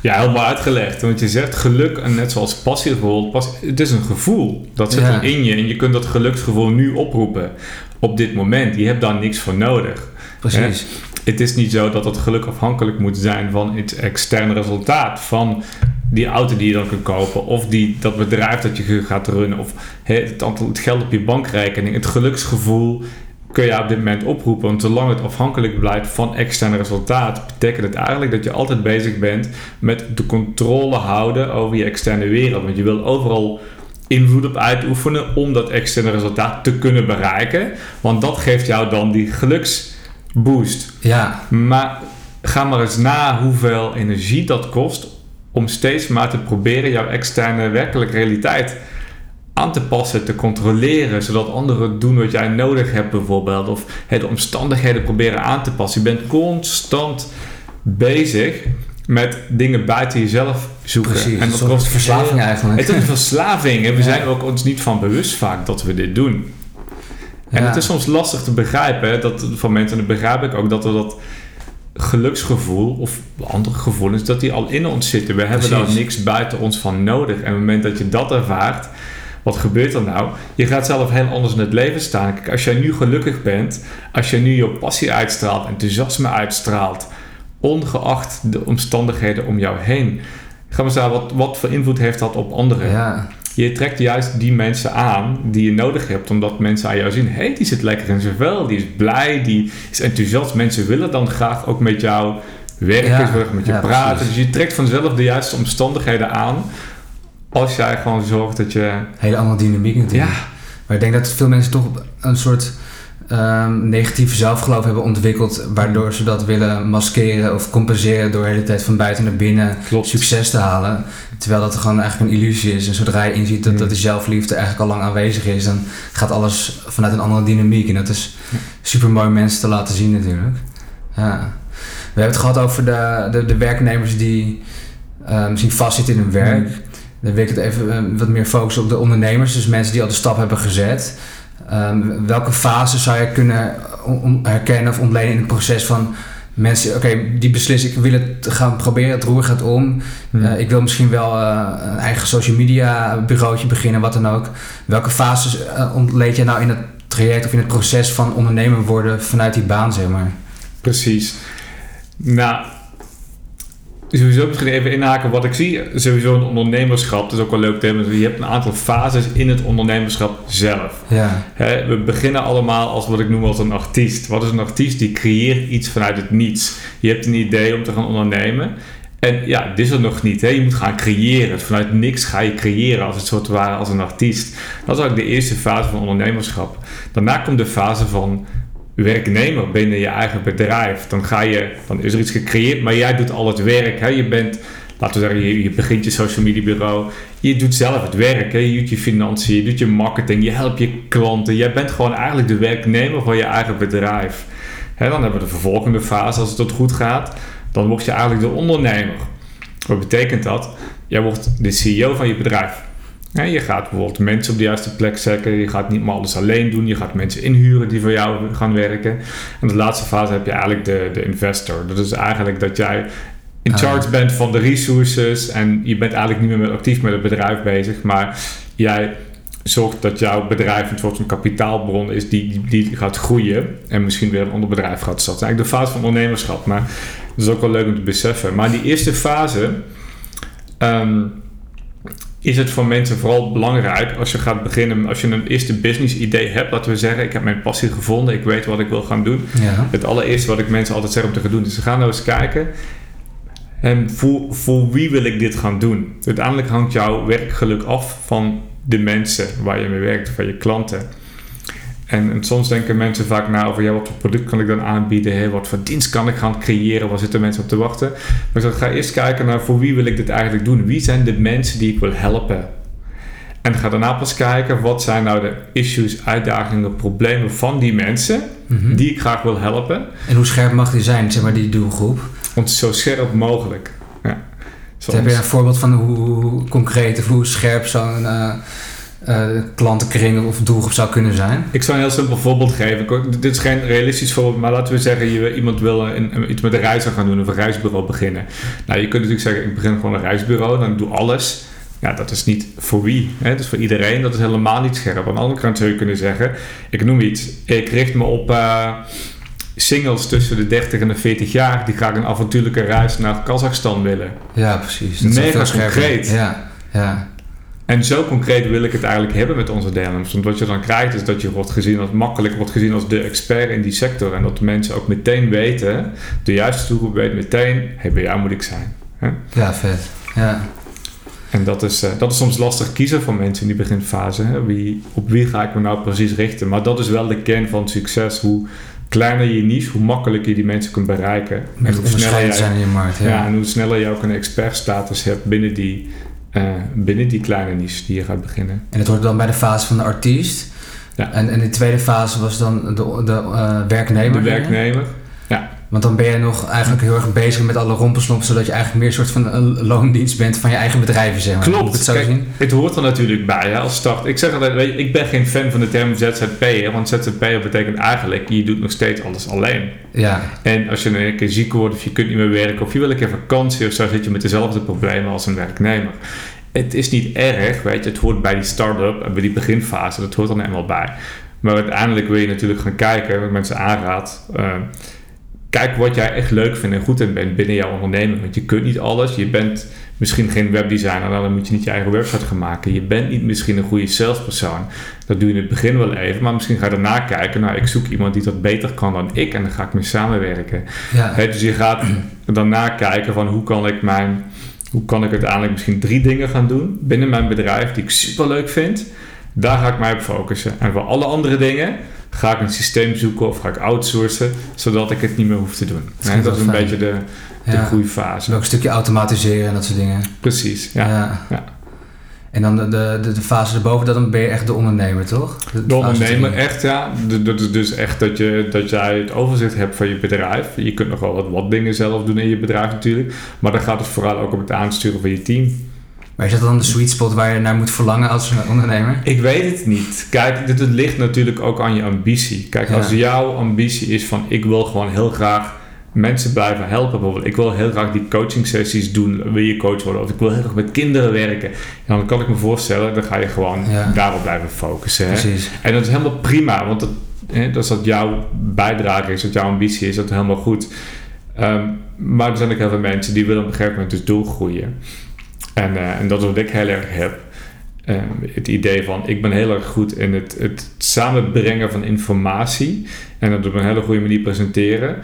Ja, helemaal uitgelegd. Want je zegt geluk, en net zoals passie bijvoorbeeld, het is een gevoel. Dat zit ja. in je en je kunt dat geluksgevoel nu oproepen. Op dit moment. Je hebt daar niks voor nodig. Precies. Het is niet zo dat het geluk afhankelijk moet zijn van het externe resultaat. Van die auto die je dan kunt kopen. Of die, dat bedrijf dat je gaat runnen. Of het, aantal, het geld op je bankrekening. Het geluksgevoel kun je op dit moment oproepen. Want zolang het afhankelijk blijft van externe resultaat, betekent het eigenlijk dat je altijd bezig bent met de controle houden over je externe wereld. Want je wil overal invloed op uitoefenen om dat externe resultaat te kunnen bereiken. Want dat geeft jou dan die geluksboost. Ja. Maar ga maar eens na hoeveel energie dat kost om steeds maar te proberen jouw externe werkelijke realiteit aan te passen, te controleren, zodat anderen doen wat jij nodig hebt bijvoorbeeld, of de omstandigheden proberen aan te passen. Je bent constant bezig met dingen buiten jezelf zoeken. Precies, en dat is verslaving eigenlijk. Het is een verslaving en we zijn ook ons niet van bewust vaak dat we dit doen. En het is soms lastig te begrijpen, dat, van mensen, en dat begrijp ik ook, dat we dat geluksgevoel of andere gevoelens, dat die al in ons zitten. We hebben daar niks buiten ons van nodig. En op het moment dat je dat ervaart, wat gebeurt er nou? Je gaat zelf heel anders in het leven staan. Kijk, als jij nu gelukkig bent, als jij nu je passie uitstraalt, enthousiasme uitstraalt, ongeacht de omstandigheden om jou heen, gaan we zeggen, wat, wat voor invloed heeft dat op anderen? Ja. Je trekt juist die mensen aan die je nodig hebt, omdat mensen aan jou zien: hé, hey, die zit lekker in zijn vel, die is blij, die is enthousiast. Mensen willen dan graag ook met jou werken, met je praten. Dus je trekt vanzelf de juiste omstandigheden aan als jij gewoon zorgt dat je. Hele andere dynamiek natuurlijk. Ja. Maar ik denk dat veel mensen toch een soort um, negatieve zelfgeloof hebben ontwikkeld, waardoor ze dat willen maskeren of compenseren door de hele tijd van buiten naar binnen succes te halen. Terwijl dat gewoon eigenlijk een illusie is. En zodra je inziet dat, dat de zelfliefde eigenlijk al lang aanwezig is, dan gaat alles vanuit een andere dynamiek. En dat is super mooi mensen te laten zien natuurlijk. Ja. We hebben het gehad over de, de, de werknemers die uh, misschien vastzitten in hun werk. Mm. Dan wil ik het even uh, wat meer focussen op de ondernemers. Dus mensen die al de stap hebben gezet. Um, welke fase zou je kunnen herkennen of ontleden in het proces van mensen, oké, die beslissen, ik wil het gaan proberen, het roer gaat om. Hmm. Uh, ik wil misschien wel uh, een eigen social media bureautje beginnen, wat dan ook. Welke fases uh, ontleed je nou in het traject of in het proces van ondernemer worden vanuit die baan, zeg maar? Precies. Nou, sowieso misschien even inhaken wat ik zie. Sowieso een ondernemerschap, dat is ook wel leuk te Je hebt een aantal fases in het ondernemerschap zelf. Ja. we beginnen allemaal als wat ik noem als een artiest. Wat is een artiest? Die creëert iets vanuit het niets. Je hebt een idee om te gaan ondernemen. En ja, dit is er nog niet. Hè? Je moet gaan creëren. Vanuit niks ga je creëren als het soort ware als een artiest. Dat is eigenlijk de eerste fase van ondernemerschap. Daarna komt de fase van werknemer binnen je eigen bedrijf. Dan, ga je, dan is er iets gecreëerd, maar jij doet al het werk. Hè? Je bent, laten we zeggen, je, begint je social media bureau. Je doet zelf het werk. Hè? Je doet je financiën, je doet je marketing, je helpt je klanten. Jij bent gewoon eigenlijk de werknemer van je eigen bedrijf. Hè? Dan hebben we de vervolgende fase, als het goed gaat. Dan word je eigenlijk de ondernemer. Wat betekent dat? Jij wordt de CEO van je bedrijf je gaat bijvoorbeeld mensen op de juiste plek zetten. Je gaat niet maar alles alleen doen. Je gaat mensen inhuren die voor jou gaan werken. En de laatste fase heb je eigenlijk de, de investor. Dat is eigenlijk dat jij in ah. charge bent van de resources. En je bent eigenlijk niet meer actief met het bedrijf bezig. Maar jij zorgt dat jouw bedrijf een soort van kapitaalbron is die, die, gaat groeien. En misschien weer een ander bedrijf gaat starten. Eigenlijk de fase van ondernemerschap. Maar dat is ook wel leuk om te beseffen. Maar die eerste fase... Ehm, is het voor mensen vooral belangrijk als je gaat beginnen, als je een eerste business idee hebt, laten we zeggen, ik heb mijn passie gevonden, ik weet wat ik wil gaan doen. Ja. Het allereerste wat ik mensen altijd zeg om te gaan doen, is ze gaan nou eens kijken, En voor, voor wie wil ik dit gaan doen? Uiteindelijk hangt jouw werkgeluk af van de mensen waar je mee werkt, van je klanten. En, en, soms denken mensen vaak na over ja, wat voor product kan ik dan aanbieden, hè? wat voor dienst kan ik gaan creëren, waar zitten mensen op te wachten. Maar ik ga eerst kijken naar voor wie wil ik dit eigenlijk doen? Wie zijn de mensen die ik wil helpen? En ga daarna pas kijken wat zijn nou de issues, uitdagingen, problemen van die mensen Mhm. die ik graag wil helpen. En hoe scherp mag die zijn, zeg maar, die doelgroep? Om zo scherp mogelijk. Ja. Dus heb je een voorbeeld van hoe, concreet of hoe scherp zo'n eh, eh, klantenkring of doelgroep zou kunnen zijn? Ik zou een heel simpel voorbeeld geven. Ik- Dit is geen realistisch voorbeeld, maar laten we zeggen, je, iemand wil een, een- iets met een reizen gaan doen of een reisbureau beginnen. Nou, je kunt natuurlijk zeggen, ik begin gewoon een reisbureau, dan doe alles. Ja, dat is niet voor wie. Hè? Dat is voor iedereen. Dat is helemaal niet scherp. Aan de andere kant zou je kunnen zeggen, ik noem iets. Ik richt me op eh, singles tussen de 30 en de 40 jaar die graag een avontuurlijke reis naar Kazachstan willen. Ja, precies. Dat is Mega concreet. Ja, ja. En zo concreet wil ik het eigenlijk hebben met onze deelnemers. Want wat je dan krijgt is dat je wordt gezien als makkelijk wordt gezien als de expert in die sector. En dat de mensen ook meteen weten, de juiste doelgroep weet meteen, hey, bij jou moet ik zijn. Hè? ja, vet. Ja. En dat is, eh, dat is soms lastig kiezen van mensen in die beginfase. Hè? Wie, op wie ga ik me nou precies richten? Maar dat is wel de kern van succes. Hoe kleiner je niche, hoe makkelijker je die mensen kunt bereiken. En hoe sneller jij, zijn in je markt. Ja. ja, en hoe sneller je ook een expertstatus hebt binnen die, eh, binnen die kleine niche die je gaat beginnen. En het hoort dan bij de fase van de artiest. Ja. En, en de tweede fase was dan de, de eh, werknemer. De werknemer. Want dan ben je nog eigenlijk heel erg bezig met alle rompelslomp, zodat je eigenlijk meer een soort van een loondienst bent van je eigen bedrijven, zeg maar. Klopt. het zo Kijk, zien? Het hoort er natuurlijk bij hè, als start. Ik zeg altijd, weet je, ik ben geen fan van de term ZZP'er, want ZZP'er betekent eigenlijk, je doet nog steeds alles alleen. Ja, En als je een keer ziek wordt of je kunt niet meer werken of je wil een keer vakantie of zo, zit je met dezelfde problemen als een werknemer. Het is niet erg, weet je, het hoort bij die start-up en bij die beginfase, dat hoort er nou eenmaal bij. Maar uiteindelijk wil je natuurlijk gaan kijken, wat mensen aanraad. eh, kijk wat jij echt leuk vindt en goed in bent binnen jouw onderneming. Want je kunt niet alles. Je bent misschien geen webdesigner, nou, dan moet je niet je eigen website gaan maken. Je bent niet misschien een goede salespersoon. Dat doe je in het begin wel even, maar misschien ga je daarna kijken. Nou, ik zoek iemand die dat beter kan dan ik en dan ga ik mee samenwerken. ja. Dus je gaat daarna kijken van hoe kan ik mijn, hoe kan ik uiteindelijk misschien drie dingen gaan doen binnen mijn bedrijf die ik super leuk vind. Daar ga ik mij op focussen. En voor alle andere dingen ga ik een systeem zoeken of ga ik outsourcen, zodat ik het niet meer hoef te doen. Dat dat is een fijn. beetje de, de ja. groeifase. Ook een stukje automatiseren en dat soort dingen. Precies, ja. ja. En dan de, de, de, fase erboven, dan ben je echt de ondernemer, toch? De, ondernemer, echt ja. Dat is dus echt dat, je, dat jij het overzicht hebt van je bedrijf. Je kunt nog wel wat, wat dingen zelf doen in je bedrijf natuurlijk. Maar dan gaat het vooral ook om het aansturen van je team. Maar is dat dan de sweet spot waar je naar moet verlangen als ondernemer? Ik weet het niet. Kijk, dit, het ligt natuurlijk ook aan je ambitie. Kijk, Ja. als jouw ambitie is van ik wil gewoon heel graag mensen blijven helpen. Bijvoorbeeld, ik wil heel graag die coaching sessies doen. Wil je coach worden? Of ik wil heel graag met kinderen werken. Dan kan ik me voorstellen, dan ga je gewoon Ja. daarop blijven focussen. Hè? Precies. En dat is helemaal prima, want dat, hè, dat is dat jouw bijdrage is, dat jouw ambitie is, dat is helemaal goed. Ehm, maar er zijn ook heel veel mensen die willen op een gegeven moment dus doorgroeien. En, eh, en dat is wat ik heel erg heb. Ehm, het idee van, ik ben heel erg goed in het, het samenbrengen van informatie. En dat op een hele goede manier presenteren.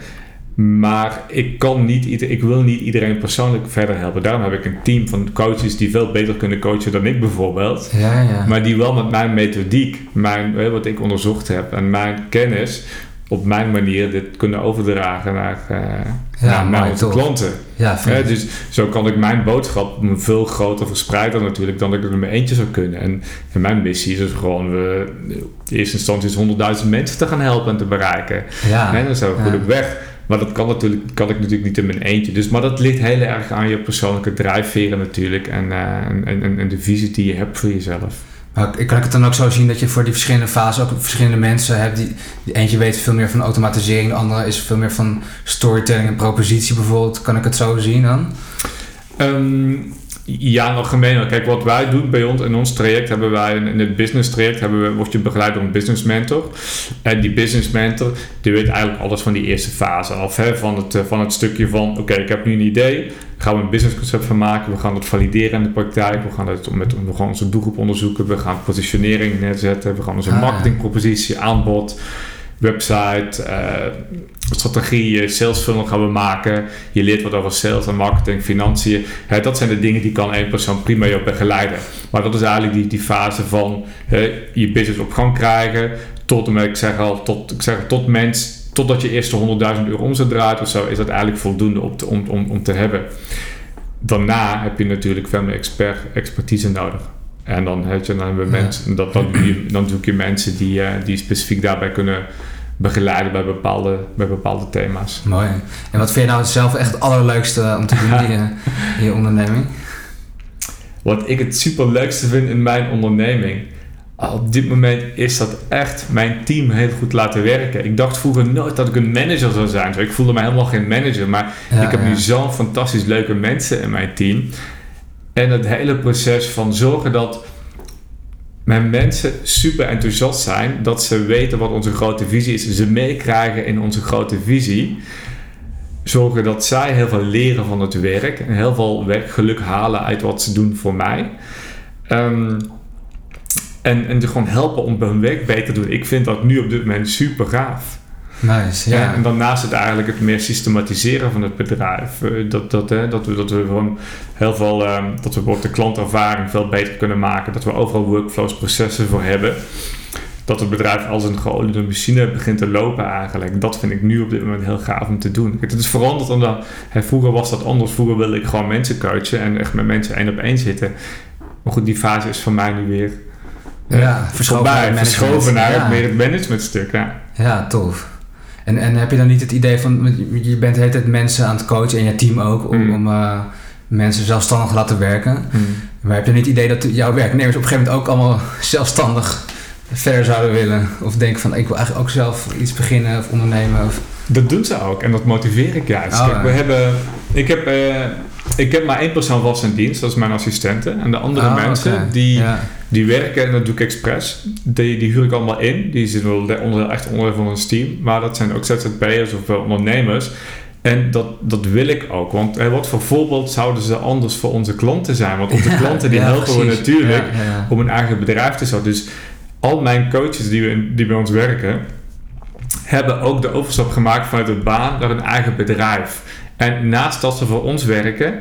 Maar ik, kan niet, ik wil niet iedereen persoonlijk verder helpen. Daarom heb ik een team van coaches die veel beter kunnen coachen dan ik bijvoorbeeld. Ja, ja. Maar die wel met mijn methodiek, mijn, hè, wat ik onderzocht heb en mijn kennis op mijn manier dit kunnen overdragen naar, eh mooi, naar onze klanten. ja, dus zo kan ik mijn boodschap veel groter verspreiden natuurlijk dan ik het in mijn eentje zou kunnen. En, en mijn missie is dus gewoon we, in eerste instantie is 100.000 mensen te gaan helpen en te bereiken. ja. En dan zijn we ja. goed op weg. Maar dat kan, natuurlijk, kan ik natuurlijk niet in mijn eentje. Dus, maar dat ligt heel erg aan je persoonlijke drijfveren natuurlijk. En, eh, en, en, en de visie die je hebt voor jezelf. Maar kan ik het dan ook zo zien dat je voor die verschillende fasen ook verschillende mensen hebt? Die, eentje weet veel meer van automatisering, de andere is veel meer van storytelling en propositie bijvoorbeeld. Kan ik het zo zien dan? Ehm, ja, nog gemeen. Kijk, wat wij doen bij ons in ons traject hebben wij in het business traject hebben we, word je begeleid door een business mentor. En die business mentor die weet eigenlijk alles van die eerste fase af. Hè? Van, het, eh, van het stukje van oké, ik heb nu een idee. Gaan we een businessconcept van maken. We gaan het valideren in de praktijk. We gaan, het met, we gaan onze doelgroep onderzoeken. We gaan positionering neerzetten. We gaan onze Ah, marketingpropositie, aanbod. Website, uh, strategie, sales funnel gaan we maken. Je leert wat over sales en marketing, financiën. dat zijn de dingen die kan één persoon prima je begeleiden. Maar dat is eigenlijk die, die fase van je business op gang krijgen. Tot, ik zeg al, tot, ik zeg, tot mens, totdat je eerste 100.000 euro omzet draait of zo, is dat eigenlijk voldoende om te, om, om, om te hebben. Daarna heb je natuurlijk veel meer expert, expertise nodig. En dan, heb je, dan hebben we mensen, dat, dan, dan zoek je mensen die, uh, die specifiek daarbij kunnen begeleiden bij bepaalde, bij bepaalde thema's. Mooi. En wat vind je nou zelf echt het allerleukste om te doen in, je, in je onderneming? Wat ik het superleukste vind in mijn onderneming op dit moment is dat echt mijn team heel goed laten werken. Ik dacht vroeger nooit dat ik een manager zou zijn. ik voelde me helemaal geen manager. Maar ik heb nu zo'n fantastisch leuke mensen in mijn team. En het hele proces van zorgen dat mijn mensen super enthousiast zijn. Dat ze weten wat onze grote visie is. Ze meekrijgen in onze grote visie. Zorgen dat zij heel veel leren van het werk. En heel veel werkgeluk halen uit wat ze doen voor mij. Um, en, en gewoon helpen om hun werk beter te doen. Ik vind dat nu op dit moment super gaaf. Nice, ja. En, daarnaast het eigenlijk het meer systematiseren van het bedrijf. Eh, dat, dat, hè, dat, we, dat we gewoon heel veel, um, dat we de klantervaring veel beter kunnen maken. Dat we overal workflows, processen voor hebben. Dat het bedrijf als een geoliede machine begint te lopen eigenlijk. Dat vind ik nu op dit moment heel gaaf om te doen. Het is veranderd omdat, hè, vroeger was dat anders. Vroeger wilde ik gewoon mensen coachen en echt met mensen één op één zitten. Maar goed, die fase is voor mij nu weer ja, verschoven naar, verschoven naar ja. meer het managementstuk. Ja. ja, tof. En, en heb je dan niet het idee van, je bent de hele tijd mensen aan het coachen en je team ook, om, mm. om uh, mensen zelfstandig te laten werken. Mm. Maar heb je niet het idee dat jouw werknemers op een gegeven moment ook allemaal zelfstandig verder zouden willen? Of denken van, ik wil eigenlijk ook zelf iets beginnen of ondernemen? Of... Dat doen ze ook en dat motiveer ik juist. Oh, we hebben, ik heb... Uh, ik heb maar één persoon vast in dienst, dat is mijn assistente. En de andere ah, mensen die, die werken, en dat doe ik expres, die, die huur ik allemaal in. Die zitten wel onder, echt onder van ons team. Maar dat zijn ook ZZP'ers of ondernemers. En dat, dat wil ik ook. Want wat voor voorbeeld zouden ze anders voor onze klanten zijn? Want onze klanten die helpen we natuurlijk om een eigen bedrijf te starten. Dus al mijn coaches die, we, die bij ons werken, hebben ook de overstap gemaakt vanuit een baan naar een eigen bedrijf. En naast dat ze voor ons werken,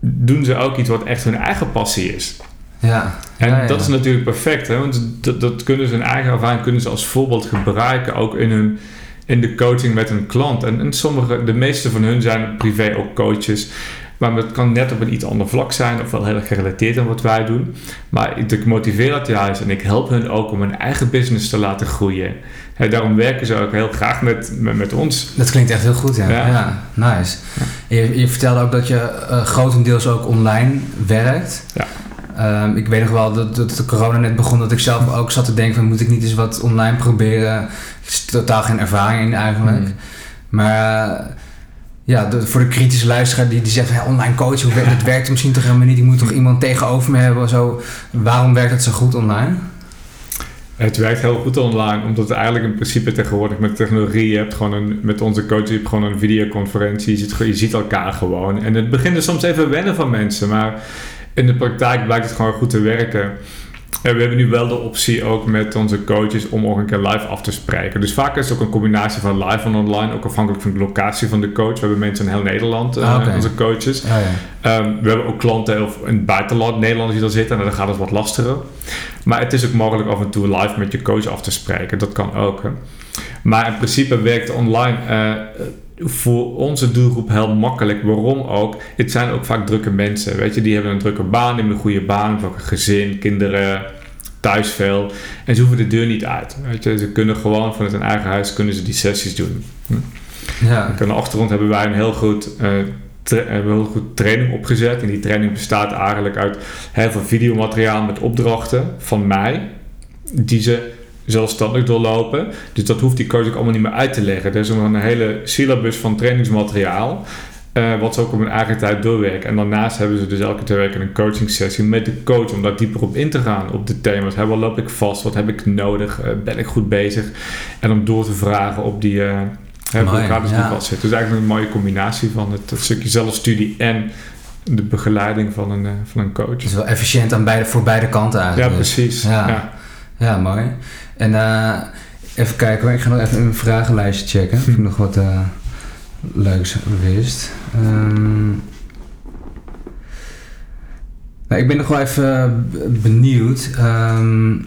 doen ze ook iets wat echt hun eigen passie is. Ja. En dat is natuurlijk perfect, hè? want dat, dat kunnen ze hun eigen ervaring kunnen ze als voorbeeld gebruiken, ook in, hun, in de coaching met een klant. En, en sommige, de meeste van hun zijn privé ook coaches. Maar het kan net op een iets ander vlak zijn, of wel heel erg gerelateerd aan wat wij doen. Maar ik motiveer dat juist en ik help hun ook om hun eigen business te laten groeien. daarom werken ze ook heel graag met, met, ons. Dat klinkt echt heel goed, ja. ja. nice. Je, je, vertelde ook dat je uh, grotendeels ook online werkt. Ja. Um, ik weet nog wel dat, dat de corona net begon, dat ik zelf ook zat te denken van moet ik niet eens wat online proberen. Er is totaal geen ervaring in eigenlijk. Mm. Maar... Ja, voor de kritische luisteraar die, die zegt online coaching, hoe het werkt misschien toch helemaal niet. Ik moet toch iemand tegenover me hebben. Zo. Waarom werkt het zo goed online? Het werkt heel goed online, omdat het eigenlijk in principe tegenwoordig met technologie, je hebt gewoon een, met onze coach, je hebt gewoon een videoconferentie, je ziet, je ziet elkaar gewoon. En het begint er soms even wennen van mensen, maar in de praktijk blijkt het gewoon goed te werken we hebben nu wel de optie ook met onze coaches om ook een keer live af te spreken. Dus vaak is het ook een combinatie van live en online, ook afhankelijk van de locatie van de coach. We hebben mensen in heel Nederland, uh, onze coaches. ja. Ehm, we hebben ook klanten in het buitenland, Nederlanders die daar zitten, en dan gaat het wat lastiger. Maar het is ook mogelijk af en toe live met je coach af te spreken. Dat kan ook. Hè. Maar in principe werkt online. Uh, voor onze doelgroep heel makkelijk. Waarom ook? Het zijn ook vaak drukke mensen. Weet je, die hebben een drukke baan, hebben een goede baan, vaak een gezin, kinderen, thuis veel. En ze hoeven de deur niet uit. Weet je, ze kunnen gewoon vanuit hun eigen huis kunnen ze die sessies doen. Hm. Ja. aan de achtergrond hebben wij een heel goed, uh, hebben heel goed training opgezet. En die training bestaat eigenlijk uit heel veel videomateriaal met opdrachten van mij. Die ze zelfstandig doorlopen. Dus dat hoeft die coach ook allemaal niet meer uit te leggen. Er is een hele syllabus van trainingsmateriaal. Uh, wat ze ook op hun eigen tijd doorwerken. En daarnaast hebben ze dus elke twee weken een coaching sessie met de coach om daar dieper op in te gaan op de thema's. Hey, wat loop ik vast? Wat heb ik nodig? Uh, ben ik goed bezig? En om door te vragen op die uh, vast zitten. Dus eigenlijk een mooie combinatie van het, stukje zelfstudie en de begeleiding van een, van een coach. is wel efficiënt aan beide, voor beide kanten eigenlijk. Ja, precies. Ja, ja. Ja mooi. En uh, Even kijken hoor, ik ga nog even mijn vragenlijstje checken. Of ik nog wat uh, leuks wist. Um, nou, ik ben nog wel even benieuwd. Um,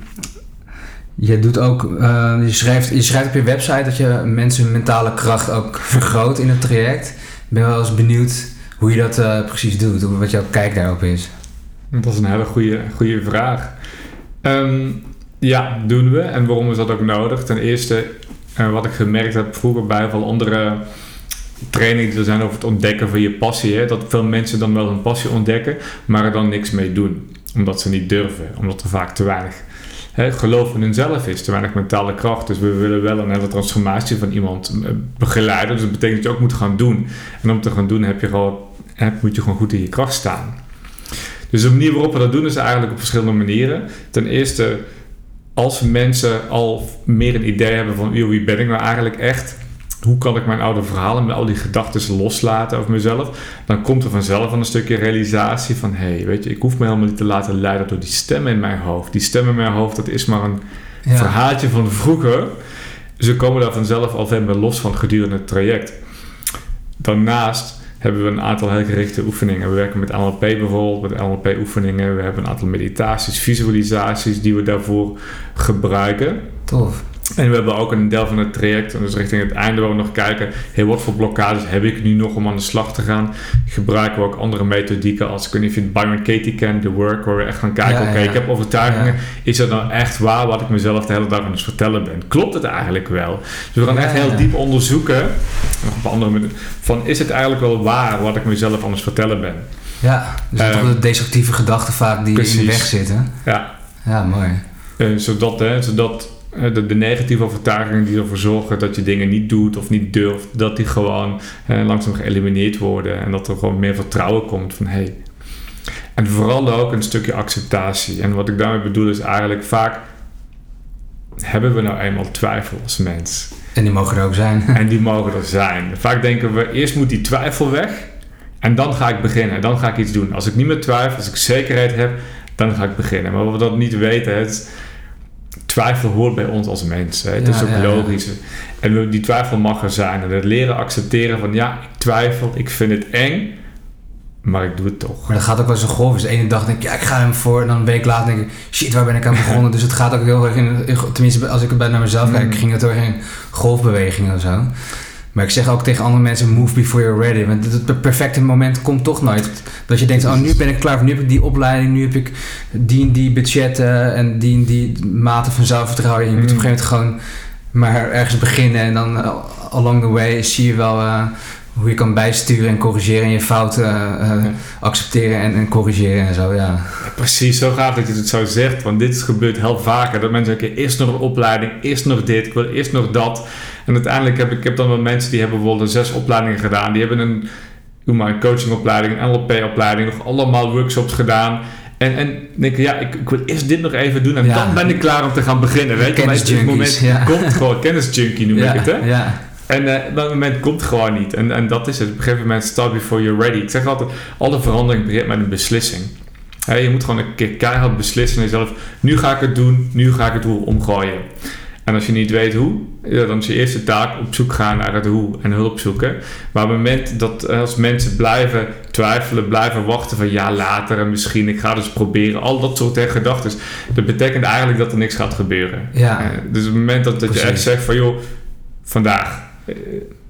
je doet ook, uh, je, schrijft, je schrijft op je website dat je mensen hun mentale kracht ook vergroot in het traject. Ik ben wel eens benieuwd hoe je dat uh, precies doet, wat jouw kijk daarop is. Dat is een hele goede, goede vraag. Um, ja, doen we. En waarom is dat ook nodig? Ten eerste, uh, wat ik gemerkt heb vroeger bij veel andere trainingen die er zijn over het ontdekken van je passie. Hè? Dat veel mensen dan wel hun passie ontdekken, maar er dan niks mee doen. Omdat ze niet durven, omdat er vaak te weinig hè, geloof in hunzelf is, te weinig mentale kracht. Dus we willen wel een hele transformatie van iemand eh, begeleiden. Dus dat betekent dat je ook moet gaan doen. En om te gaan doen heb je gewoon, moet je gewoon goed in je kracht staan. Dus de manier waarop we dat doen is eigenlijk op verschillende manieren. Ten eerste, als mensen al meer een idee hebben van wie ben ik nou eigenlijk echt hoe kan ik mijn oude verhalen met al die gedachten loslaten over mezelf? Dan komt er vanzelf een stukje realisatie van: hé, hey, weet je, ik hoef me helemaal niet te laten leiden door die stem in mijn hoofd. Die stem in mijn hoofd, dat is maar een ja. verhaaltje van vroeger. Ze komen daar vanzelf al veel meer los van gedurende het traject. Daarnaast hebben we een aantal heel gerichte oefeningen. We werken met NLP bijvoorbeeld, met NLP oefeningen. We hebben een aantal meditaties, visualisaties die we daarvoor gebruiken. Tof. En we hebben ook een deel van het traject, en dus richting het einde, waar we nog kijken, hey, wat voor blokkades heb ik nu nog om aan de slag te gaan? Gebruiken we ook andere methodieken als, ik weet niet of je Byron Katie kent, The Work, waar we echt gaan kijken, oké, ik heb overtuigingen, is dat nou echt waar wat ik mezelf de hele dag aan het vertellen ben? Klopt het eigenlijk wel? Dus we gaan echt heel diep onderzoeken, op andere van is het eigenlijk wel waar wat ik mezelf aan het vertellen ben? Ja, dus um, toch de destructieve gedachten vaak die precies. in de weg zitten. Ja. Ja, mooi. Uh, zodat, hè, zodat eh, de, de, negatieve overtuigingen die ervoor zorgen dat je dingen niet doet of niet durft, dat die gewoon eh, langzaam geëlimineerd worden en dat er gewoon meer vertrouwen komt van hey. En vooral ook een stukje acceptatie. En wat ik daarmee bedoel is eigenlijk vaak hebben we nou eenmaal twijfel als mens. En die mogen er ook zijn. En die mogen er zijn. Vaak denken we eerst moet die twijfel weg en dan ga ik beginnen. Dan ga ik iets doen. Als ik niet meer twijfel, als ik zekerheid heb, dan ga ik beginnen. Maar wat we dat niet weten, het twijfel hoort bij ons als mensen. Het is ook logisch. En die twijfel mag er zijn. En het leren accepteren van ja, ik twijfel, ik vind het eng, maar ik doe het toch. Maar dat gaat ook wel zo golf. Dus de ene dag denk ik, ja, ik ga hem voor. En dan een week later denk ik, shit, waar ben ik aan begonnen? dus het gaat ook heel erg in, tenminste als ik bij naar mezelf kijk, mm. ging het door in golfbeweging of zo. Maar ik zeg ook tegen andere mensen, move before you're ready. Want het perfecte moment komt toch nooit. Dat je denkt, oh nu ben ik klaar, nu heb ik die opleiding, nu heb ik die en die budgetten en die en die mate van zelfvertrouwen. Je moet op een gegeven moment gewoon maar ergens beginnen en dan uh, along the way zie je wel uh, hoe je kan bijsturen en corrigeren en je fouten uh, accepteren en, en, corrigeren en zo, ja. ja. Precies, zo gaaf dat je het zo zegt, want dit gebeurt heel vaker. Dat mensen zeggen, eerst nog een opleiding, eerst nog dit, ik wil eerst nog dat. En uiteindelijk heb ik, heb dan wel mensen die hebben bijvoorbeeld zes opleidingen gedaan. Die hebben een, maar een coachingopleiding, een NLP-opleiding, nog allemaal workshops gedaan. En, en denk ja, ik, ik, wil eerst dit nog even doen en dan ben ik klaar om te gaan beginnen. Weet je, maar het moment ja. komt gewoon, kennisjunkie noem ik het, hè? Ja. En uh, dat moment komt gewoon niet. En, en dat is het. Op een gegeven moment, start before you're ready. Ik zeg altijd, alle verandering begint met een beslissing. je moet gewoon een keer keihard beslissen in jezelf. Nu ga ik het doen, nu ga ik het hoe omgooien. En als je niet weet hoe, dan is je eerste taak op zoek gaan naar het hoe en hulp zoeken. Maar op het moment dat eh, als mensen blijven twijfelen, blijven wachten van ja later en misschien ik ga dus proberen, al dat soort gedachten, dat betekent eigenlijk dat er niks gaat gebeuren. Ja. Uh, dus op het moment dat, dat je echt zegt van joh, vandaag.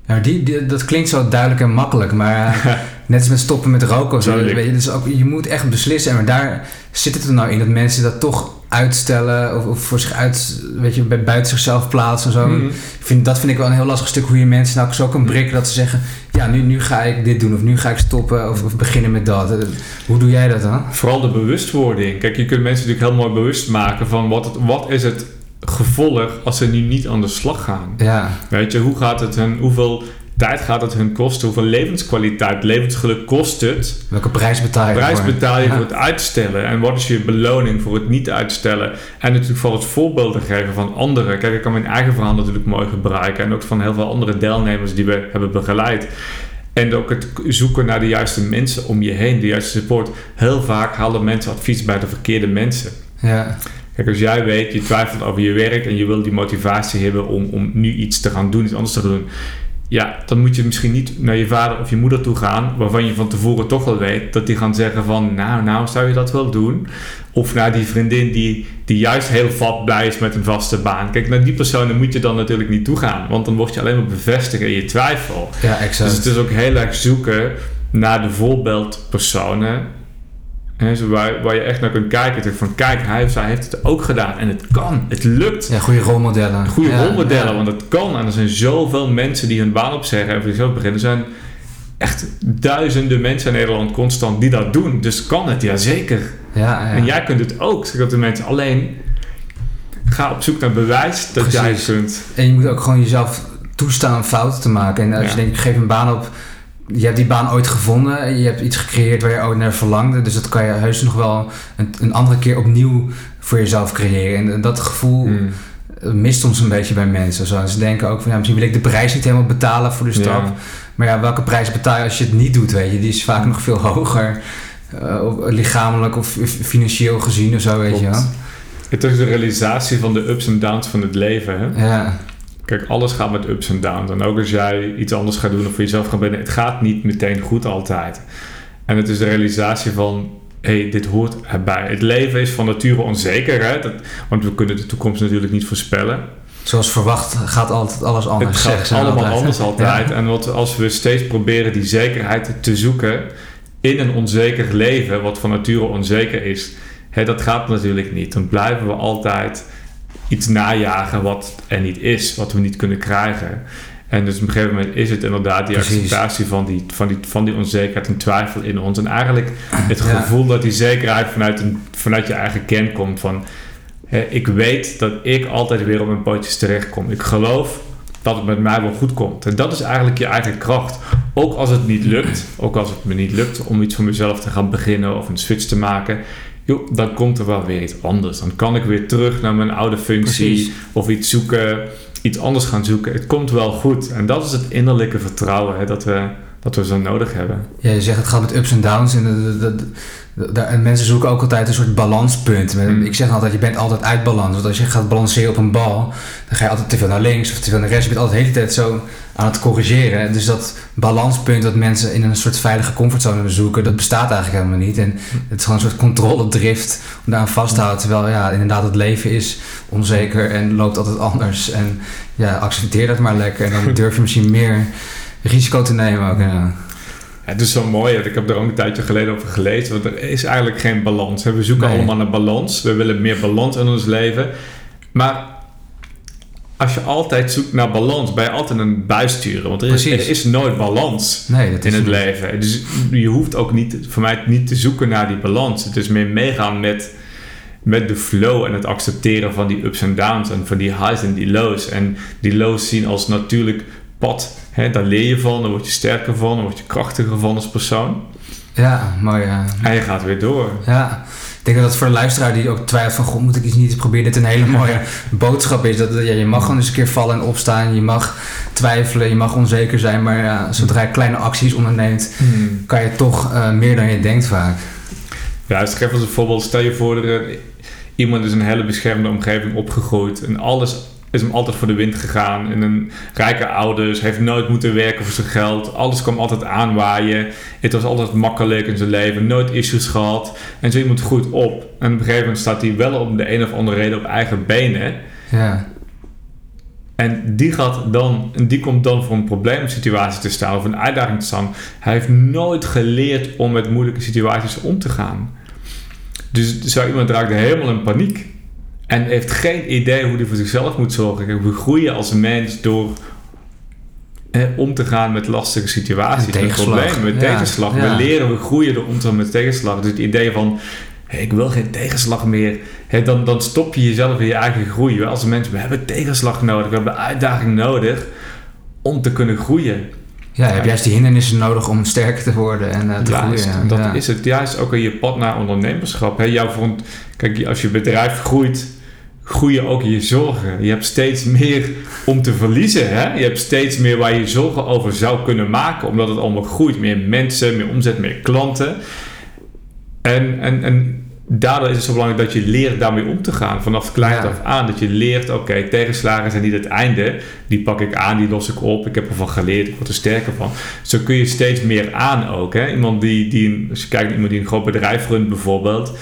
Ja, die, dat klinkt zo duidelijk en makkelijk, maar net als met stoppen met roken of zo. Weet je, dus ook, je moet echt beslissen. En daar zit het er nou in dat mensen dat toch uitstellen of, of, voor zich uit, weet je, bij, buiten zichzelf plaatsen en zo. Mhm. vind, dat vind ik wel een heel lastig stuk hoe je mensen nou zo kan brikken dat ze zeggen, ja, nu, nu ga ik dit doen of nu ga ik stoppen of, of beginnen met dat. Hoe doe jij dat dan? Vooral de bewustwording. Kijk, je kunt mensen natuurlijk heel mooi bewust maken van wat, het, wat is het gevolg als ze nu niet aan de slag gaan. Ja. Weet je, hoe gaat het hun, hoeveel tijd gaat het hun kosten? Hoeveel levenskwaliteit, levensgeluk kost het? Welke prijs betaal je Prijs betaal je voor het uitstellen? En wat is je beloning voor het niet uitstellen? En natuurlijk voor het voorbeelden geven van anderen. Kijk, ik kan mijn eigen verhaal natuurlijk mooi gebruiken. En ook van heel veel andere deelnemers die we hebben begeleid. En ook het zoeken naar de juiste mensen om je heen, de juiste support. Heel vaak halen mensen advies bij de verkeerde mensen. Ja. Kijk, als jij weet, je twijfelt over je werk en je wil die motivatie hebben om, om nu iets te gaan doen, iets anders te doen. Ja, dan moet je misschien niet naar je vader of je moeder toe gaan, waarvan je van tevoren toch wel weet dat die gaan zeggen van, nou, nou, zou je dat wel doen? Of naar die vriendin die, die juist heel vatblij is met een vaste baan. Kijk, naar die personen moet je dan natuurlijk niet toe gaan, want dan word je alleen maar bevestigd in je twijfel. Ja, exact. Dus het is ook heel erg zoeken naar de voorbeeldpersonen He, waar, waar je echt naar kunt kijken. Van kijk, hij of zij heeft het ook gedaan. En het kan. Het lukt. Ja, goede rolmodellen. Goede ja, rolmodellen, want het kan. En er zijn zoveel mensen die hun baan opzeggen en voor zichzelf beginnen. Er zijn echt duizenden mensen in Nederland constant die dat doen. Dus kan het, ja zeker. Ja, En jij kunt het ook, zeg de mensen. Alleen, ga op zoek naar bewijs dat Precies. jij het kunt. En je moet ook gewoon jezelf toestaan fouten te maken. En als je denkt, ik geef een baan op... Je hebt die baan ooit gevonden. Je hebt iets gecreëerd waar je ooit naar verlangde. Dus dat kan je heus nog wel een, een andere keer opnieuw voor jezelf creëren. En dat gevoel Hmm. mist soms een beetje bij mensen. Zo. Ze denken ook van, ja, misschien wil ik de prijs niet helemaal betalen voor de stap. Ja. Maar ja, welke prijs betaal je als je het niet doet, weet je? Die is vaak nog veel hoger. eh, lichamelijk of financieel gezien of zo, weet je wel. Het is de realisatie van de ups en downs van het leven. Hè? Ja, Kijk, alles gaat met ups en downs. En ook als jij iets anders gaat doen of voor jezelf gaat binnen, het gaat niet meteen goed altijd. En het is de realisatie van, hé, hey, dit hoort erbij. Het leven is van nature onzeker, hè? Dat, want we kunnen de toekomst natuurlijk niet voorspellen. zoals verwacht gaat altijd alles anders. het gaat allemaal altijd. anders altijd. Ja. En wat, als we steeds proberen die zekerheid te zoeken in een onzeker leven, wat van nature onzeker is, hè, dat gaat natuurlijk niet. Dan blijven we altijd iets najagen wat er niet is, wat we niet kunnen krijgen. En dus op een gegeven moment is het inderdaad die Precies. acceptatie van die, van, die, van die onzekerheid en twijfel in ons. En eigenlijk het Ja. gevoel dat die zekerheid vanuit, een, vanuit je eigen kern komt van... hè, ik weet dat ik altijd weer op mijn pootjes terechtkom. Ik geloof dat het met mij wel goed komt. En dat is eigenlijk je eigen kracht. Ook als het niet lukt, ook als het me niet lukt om iets voor mezelf te gaan beginnen of een switch te maken, joh, dan komt er wel weer iets anders. Dan kan ik weer terug naar mijn oude functie Precies. of iets zoeken, iets anders gaan zoeken. Het komt wel goed. En dat is het innerlijke vertrouwen hè, dat, we, dat we zo nodig hebben. Ja, je zegt het gaat met ups en downs. En, dat- en mensen zoeken ook altijd een soort balanspunt. Met- Mm. Ik zeg altijd, je bent altijd uit balans. Want als je gaat balanceren op een bal, dan ga je altijd te veel naar links of te veel naar rechts. Je bent altijd de hele tijd zo aan het corrigeren. Dus dat balanspunt dat mensen in een soort veilige comfortzone zoeken, dat bestaat eigenlijk helemaal niet. En het is gewoon een soort controledrift om daaraan vast te houden. Terwijl ja, inderdaad het leven is onzeker en loopt altijd anders. En ja, accepteer dat maar lekker. En dan durf je misschien meer risico te nemen ook. Ja. Het is zo mooi. Ik heb er ook een tijdje geleden over gelezen. Want er is eigenlijk geen balans. We zoeken Nee. allemaal naar balans. We willen meer balans in ons leven. Maar als je altijd zoekt naar balans, ben je altijd een bijsturen. Want er is, er is nooit balans Nee, dat is in het niet. leven. Dus je hoeft ook niet, voor mij niet te zoeken naar die balans. Het is meer meegaan met, met de flow en het accepteren van die ups en downs. En van die highs en die lows. En die lows zien als natuurlijk pad. Hè, daar leer je van, daar word je sterker van, daar word je krachtiger van als persoon. Ja, mooi. Ja. En je gaat weer door. ja. Ik denk dat het voor de luisteraar die ook twijfelt van... God, moet ik iets niet proberen? Dit een hele mooie boodschap is. Dat, ja, je mag gewoon eens een keer vallen en opstaan. Je mag twijfelen, je mag onzeker zijn. Maar ja, zodra je kleine acties onderneemt... kan je toch eh, meer dan je denkt vaak. Ja, dus geef als een voorbeeld. Stel je voor, er, iemand is in een hele beschermde omgeving opgegroeid. En alles is hem altijd voor de wind gegaan. In een rijke ouders, heeft nooit moeten werken voor zijn geld. Alles kwam altijd aanwaaien. Het was altijd makkelijk in zijn leven. Nooit issues gehad. En zo iemand groeit op. En op een gegeven moment staat hij wel om de een of andere reden op eigen benen. Ja, En die, gaat dan, en die komt dan voor een probleemsituatie te staan of een uitdaging te staan. Hij heeft nooit geleerd om met moeilijke situaties om te gaan. Dus zo iemand raakt helemaal in paniek. En heeft geen idee hoe hij voor zichzelf moet zorgen. We groeien als mens door om te gaan met lastige situaties, met problemen, met Ja, tegenslag. ja. We leren, we groeien door om te gaan met tegenslag. Dus het idee van, hey, ik wil geen tegenslag meer. Dan, dan stop je jezelf in je eigen groei. Als mensen, we hebben tegenslag nodig, we hebben uitdaging nodig om te kunnen groeien. ja je hebt juist die hindernissen nodig om sterker te worden en eh, te Juist, groeien. ja. dat Ja. is het. Juist ook in je pad naar ondernemerschap. Hè, jouw vond, kijk, als je bedrijf groeit, groeien ook je zorgen. Je hebt steeds meer om te verliezen. Hè? Je hebt steeds meer waar je zorgen over zou kunnen maken, omdat het allemaal groeit. Meer mensen, meer omzet, meer klanten. En, en, en daardoor is het zo belangrijk dat je leert daarmee om te gaan. Vanaf klein af aan. Dat je leert, oké, tegenslagen zijn niet het einde. Die pak ik aan, die los ik op. Ik heb ervan geleerd, ik word er sterker van. Zo kun je steeds meer aan ook. Hè? Iemand die, die als je kijkt naar iemand die een groot bedrijf runt bijvoorbeeld.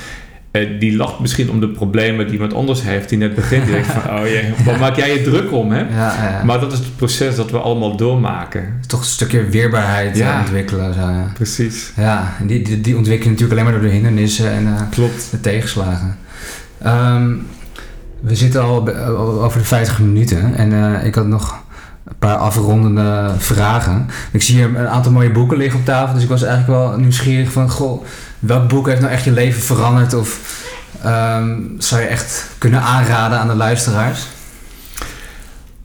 Eh, die lacht misschien om de problemen die iemand anders heeft. Die net begint. Die denkt van, oh jee, wat maak jij je druk om? Hè? Ja, ja. Maar dat is het proces dat we allemaal doormaken. toch een stukje weerbaarheid eh, ontwikkelen. Zo, ja. Precies. Ja, die, die, die ontwikkel je natuurlijk alleen maar door de hindernissen en eh, Klopt. de tegenslagen. Ehm, we zitten al over de 50 minuten en ik had nog een paar afrondende vragen. Ik zie hier een aantal mooie boeken liggen op tafel, dus ik was eigenlijk wel nieuwsgierig van, goh, welk boek heeft nou echt je leven veranderd of ehm, zou je echt kunnen aanraden aan de luisteraars?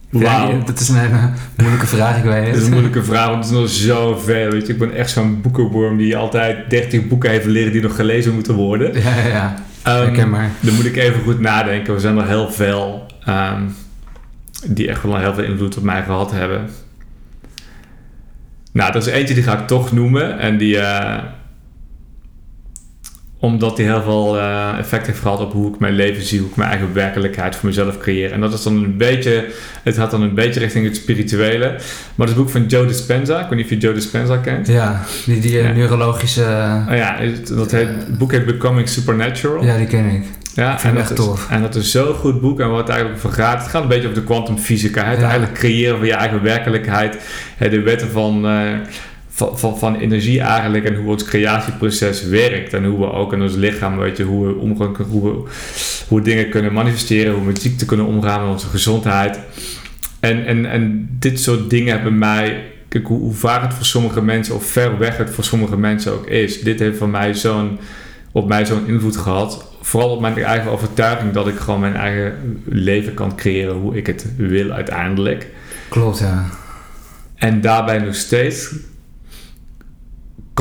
Wauw. Ja, dat is een hele moeilijke vraag, ik weet het. Dat is een moeilijke vraag, want het is nog zoveel. Weet je. Ik ben echt zo'n boekenworm die altijd 30 boeken heeft leren die nog gelezen moeten worden. Ja, ja, ja. Ehm, Herken maar. dan moet ik even goed nadenken. Er zijn er heel veel ehm, die echt wel heel veel invloed op mij gehad hebben. Nou, dat is eentje die ga ik toch noemen. En die, eh, omdat die heel veel eh, effect heeft gehad op hoe ik mijn leven zie, hoe ik mijn eigen werkelijkheid voor mezelf creëer. En dat is dan een beetje, het gaat dan een beetje richting het spirituele. Maar het boek van Joe Dispenza. Ik weet niet of je Joe Dispenza kent. Ja, die, die eh, Ja. neurologische... Oh ja, het, dat heet, het boek heet Becoming Supernatural. Ja, die ken ik. Ja, vind en dat, echt is, tof. en dat is zo'n goed boek. En wat het eigenlijk over gaat, het gaat een beetje over de kwantumfysica. Het Ja. eigenlijk creëren van je eigen werkelijkheid. De wetten van, eh, van, van, van energie eigenlijk. En hoe ons creatieproces werkt. En hoe we ook in ons lichaam, weet je, hoe we, omgaan, hoe we, hoe we dingen kunnen manifesteren. Hoe we met ziekte kunnen omgaan, met onze gezondheid. En, en, en dit soort dingen hebben mij... Kijk, hoe, hoe vaak het voor sommige mensen, of ver weg het voor sommige mensen ook is. Dit heeft van mij zo'n op mij zo'n invloed gehad. Vooral op mijn eigen overtuiging dat ik gewoon mijn eigen leven kan creëren hoe ik het wil uiteindelijk. Klopt, ja. En daarbij nog steeds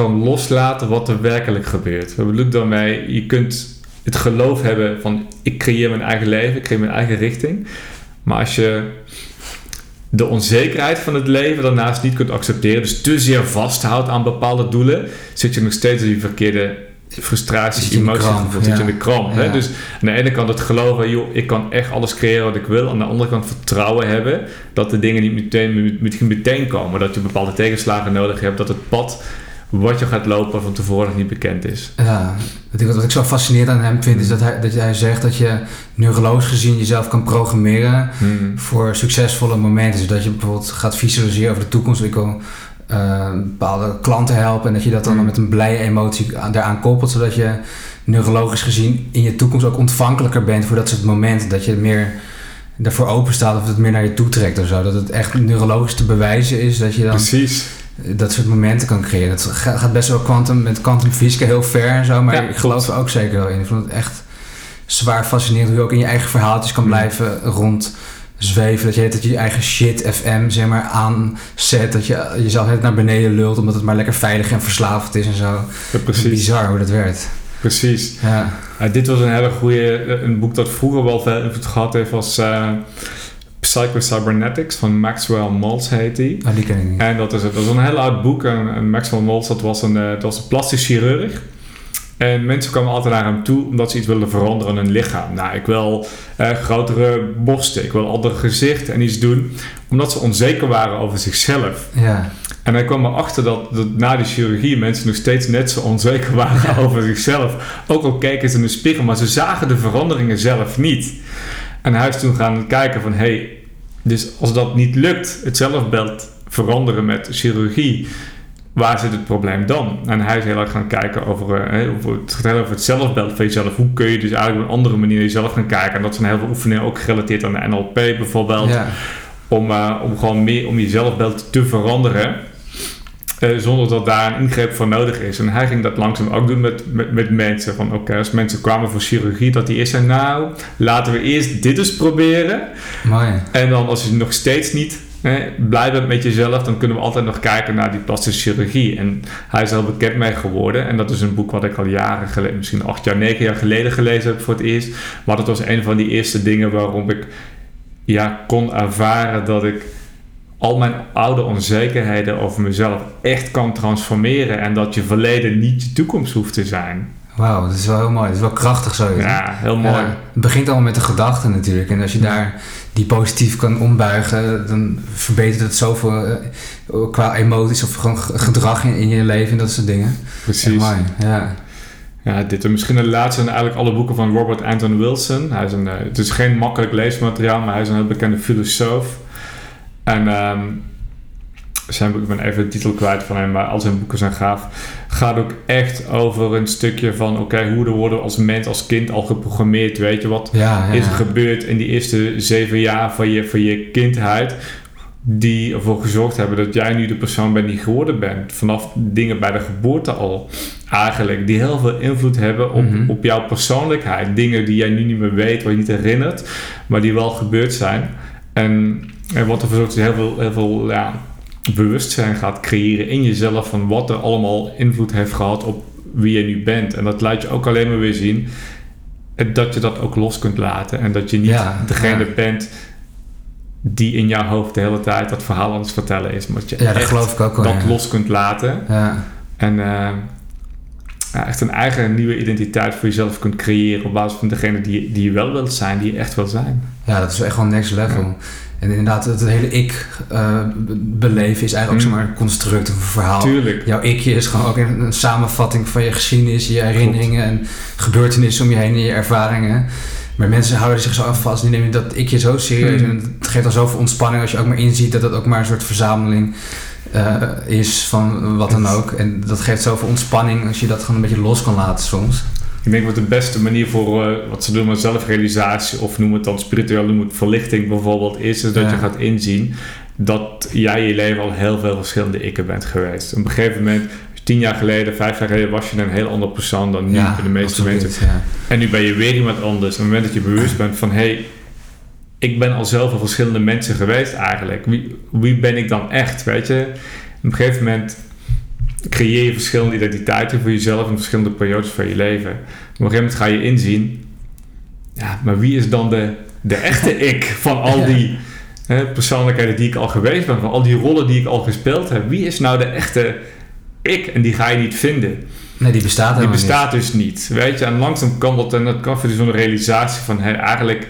kan loslaten wat er werkelijk gebeurt. Wat bedoel ik daarmee? Je kunt het geloof hebben van ik creëer mijn eigen leven, ik creëer mijn eigen richting. Maar als je de onzekerheid van het leven daarnaast niet kunt accepteren, dus te zeer vasthoudt aan bepaalde doelen, zit je nog steeds in die verkeerde frustraties, emoties, zit je in de kramp. Ja. Dus aan de ene kant het geloven, joh, ik kan echt alles creëren wat ik wil. Aan de andere kant vertrouwen hebben dat de dingen niet meteen, meteen komen. Dat je bepaalde tegenslagen nodig hebt. Dat het pad wat je gaat lopen van tevoren niet bekend is. Ja, wat ik, wat ik zo fascinerend aan hem vind is dat hij, dat hij zegt dat je neurologisch gezien jezelf kan programmeren Hmm. voor succesvolle momenten. Dus dat je bijvoorbeeld gaat visualiseren over de toekomst. Ik wil eh, bepaalde klanten helpen en dat je dat dan Mm. met een blije emotie aan- daaraan koppelt. Zodat je neurologisch gezien in je toekomst ook ontvankelijker bent voor dat soort momenten. Dat je meer daarvoor open staat of het meer naar je toe trekt of zo. Dat het echt neurologisch te bewijzen is dat je dan Precies. Dat soort momenten kan creëren. Het ga- gaat best wel quantum, met kwantumfysica heel ver en zo, maar Ja, ik geloof er ook zeker wel in. Ik vond het echt zwaar fascinerend hoe je ook in je eigen verhaaltjes kan Mm. blijven rondzweven. Dat je dat je je eigen shit FM zeg maar aanzet. Dat je jezelf net naar beneden lult omdat het maar lekker veilig en verslavend is en zo. Ja, precies. Bizar hoe dat werkt. Precies. Ja, Ja, dit was een hele goede, een boek dat vroeger wel veel invloed gehad heeft, was eh Psycho-Cybernetics van Maxwell Maltz heet die. oh, die ken ik niet. En dat is, dat is een heel oud boek. En, en Maxwell Maltz, dat was, een, eh, dat was een plastisch chirurg. En mensen kwamen altijd naar hem toe omdat ze iets wilden veranderen aan hun lichaam. Nou, ik wil eh, grotere borsten, ik wil ander gezicht en iets doen. Omdat ze onzeker waren over zichzelf. Ja, En hij kwam erachter dat, dat na die chirurgie mensen nog steeds net zo onzeker waren over zichzelf. Ook al keken ze in de spiegel, maar ze zagen de veranderingen zelf niet. En hij is toen gaan kijken van, hé, hey, dus als dat niet lukt, het zelfbeeld veranderen met chirurgie, waar zit het probleem dan? En hij is heel erg gaan kijken over, eh, over, het gaat over het zelfbeeld van jezelf. Hoe kun je dus eigenlijk op een andere manier jezelf gaan kijken? En dat zijn heel veel oefeningen ook gerelateerd aan de NLP bijvoorbeeld ja. om, eh, om gewoon meer om je zelfbeeld te veranderen. Eh, zonder dat daar een ingreep voor nodig is. En hij ging dat langzaam ook doen met, met, met mensen. Van oké, als mensen kwamen voor chirurgie, dat die eerst zei: Nou, laten we eerst dit eens proberen. Mooi. En dan als je nog steeds niet hè, blij bent met jezelf, dan kunnen we altijd nog kijken naar die plastische chirurgie. En hij is er heel bekend mee geworden. En dat is een boek wat ik al jaren geleden, misschien acht jaar, negen jaar geleden gelezen heb voor het eerst. Maar dat was een van die eerste dingen waarom ik ja, kon ervaren dat ik al mijn oude onzekerheden over mezelf echt kan transformeren. En dat je verleden niet je toekomst hoeft te zijn. Wauw, dat is wel heel mooi. Dat is wel krachtig zo. Ja, heel mooi. het begint allemaal met de gedachte natuurlijk. En als je daar die positief kan ombuigen, dan verbetert het zoveel uh, qua emoties of gewoon gedrag in, in, je leven en dat soort dingen. Precies. mooi, ja. Ja, dit is misschien de laatste en eigenlijk alle boeken van Robert Anton Wilson. Hij is een, uh, het is geen makkelijk leesmateriaal, maar hij is een heel bekende filosoof. En um, zijn ik ben even de titel kwijt van hem, maar al zijn boeken zijn gaaf. Gaat ook echt over een stukje van, oké, hoe er worden als mens, als kind al geprogrammeerd. Weet je, wat ja, ja, is er gebeurd in die eerste zeven jaar van je, van je kindheid? Die ervoor gezorgd hebben dat jij nu de persoon bent die geworden bent. Vanaf dingen bij de geboorte al. Eigenlijk. Die heel veel invloed hebben op, Mhm. op jouw persoonlijkheid. Dingen die jij nu niet meer weet, wat je niet herinnert. Maar die wel gebeurd zijn. En, en wat ervoor zorgt dat je heel veel, heel veel ja, bewustzijn gaat creëren in jezelf. Van wat er allemaal invloed heeft gehad op wie je nu bent. En dat laat je ook alleen maar weer zien. Dat je dat ook los kunt laten. En dat je niet Ja, degene ja. bent die in jouw hoofd de hele tijd dat verhaal aan het vertellen is. Maar dat je Ja, dat geloof ik ook wel. dat los kunt laten. Ja. En eh, ja, echt een eigen nieuwe identiteit voor jezelf kunt creëren op basis van degene die, die je wel wilt zijn, die je echt wil zijn. ja, dat is echt wel next level. Ja. En inderdaad, het hele ik eh, be- beleven is eigenlijk ook Mm. zomaar een construct of een verhaal. Tuurlijk. Jouw ikje is gewoon ook een, een samenvatting van je geschiedenis, je herinneringen en gebeurtenissen om je heen en je ervaringen. Maar mensen houden zich zo aan vast, die nemen dat ikje zo serieus. Hmm. En het geeft al zoveel ontspanning als je ook maar inziet dat het ook maar een soort verzameling eh, is van wat dan ook. En dat geeft zoveel ontspanning als je dat gewoon een beetje los kan laten soms. Ik denk wat de beste manier voor eh, wat ze doen met zelfrealisatie of noem het dan spiritueel, noem het verlichting bijvoorbeeld, is, is dat Ja. je gaat inzien dat jij in je leven al heel veel verschillende ikken bent geweest. Op een gegeven moment, tien jaar geleden, vijf jaar geleden, was je een heel andere persoon dan nu voor de meeste mensen. Ja. En nu ben je weer iemand anders. Op het moment dat je bewust bent van... hé, hey, ik ben al zoveel verschillende mensen geweest eigenlijk. Wie, wie ben ik dan echt, weet je? Op een gegeven moment creëer je verschillende identiteiten voor jezelf... in verschillende periodes van je leven. Op een gegeven moment ga je inzien... ja, maar wie is dan de, de echte ik van al die... hè, persoonlijkheden die ik al geweest ben, van al die rollen die ik al gespeeld heb. Wie is nou de echte ik? En die ga je niet vinden. Nee, die bestaat Die bestaat dus niet, weet je. En langzaam kan dat en dat kan voor zo'n realisatie van... Hé, eigenlijk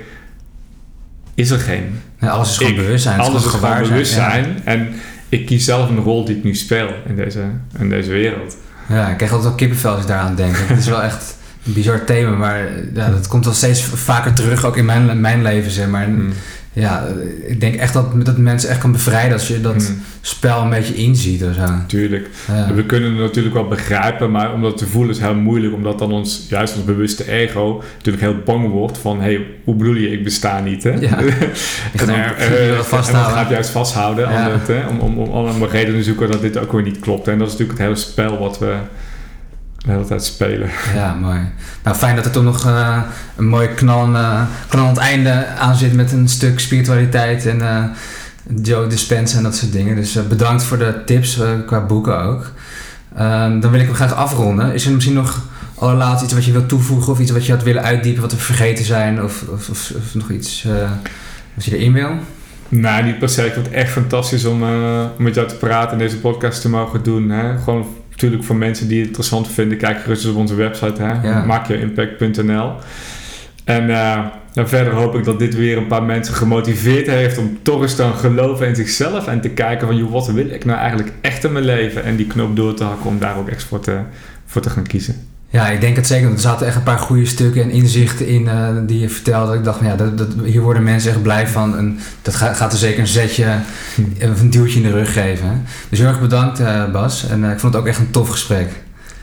is er geen. Nee, alles is gewoon bewustzijn. Alles is gewoon bewustzijn. En ik kies zelf een rol die ik nu speel in deze, in deze wereld. Ja. ik krijg altijd wel kippenvel als ik daaraan denk. Het is wel echt een bizar thema, maar ja, dat komt wel steeds vaker terug, ook in mijn, mijn leven, zeg maar. En, Mm. Ja, ik denk echt dat, dat mensen echt kan bevrijden als je dat Mm, spel een beetje inziet of zo. tuurlijk. Ja. We kunnen het natuurlijk wel begrijpen, maar om dat te voelen is heel moeilijk. Omdat dan ons, juist ons bewuste ego natuurlijk heel bang wordt van... Hé, hey, hoe bedoel je, ik besta niet, hè? Ja. en er- eh, je dat en vasthouden. gaat het juist vasthouden Ja. het, hè, om, om, om redenen te zoeken dat dit ook weer niet klopt. En dat is natuurlijk het hele spel wat we de hele tijd spelen. Ja, mooi. Nou, fijn dat er toch nog eh, een mooi knallend, uh, knallend einde aan zit met een stuk spiritualiteit en eh, Joe Dispenza en dat soort dingen. Dus eh, bedankt voor de tips eh, qua boeken ook. Ehm, dan wil ik hem graag afronden. Is er misschien nog allerlaatst iets wat je wilt toevoegen of iets wat je had willen uitdiepen wat we vergeten zijn of, of, of, of nog iets eh, wat je erin wil? Nou, niet per se. Ik vond het echt fantastisch om uh, met jou te praten en deze podcast te mogen doen. Hè? Gewoon natuurlijk voor mensen die het interessant vinden, kijk gerust op onze website, hè? Ja. maakjeimpact.nl. En uh, dan verder hoop ik dat dit weer een paar mensen gemotiveerd heeft om toch eens te geloven in zichzelf en te kijken van, joh, wat wil ik nou eigenlijk echt in mijn leven? En die knop door te hakken om daar ook echt voor te, voor te gaan kiezen. Ja, ik denk het zeker. Er zaten echt een paar goede stukken en inzichten in uh, die je vertelde. Ik dacht, van, ja, dat, dat, hier worden mensen echt blij van. En dat gaat, gaat er zeker een zetje of een duwtje in de rug geven. Dus heel erg bedankt, uh, Bas. En uh, ik vond het ook echt een tof gesprek.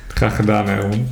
Graag gedaan, Herman.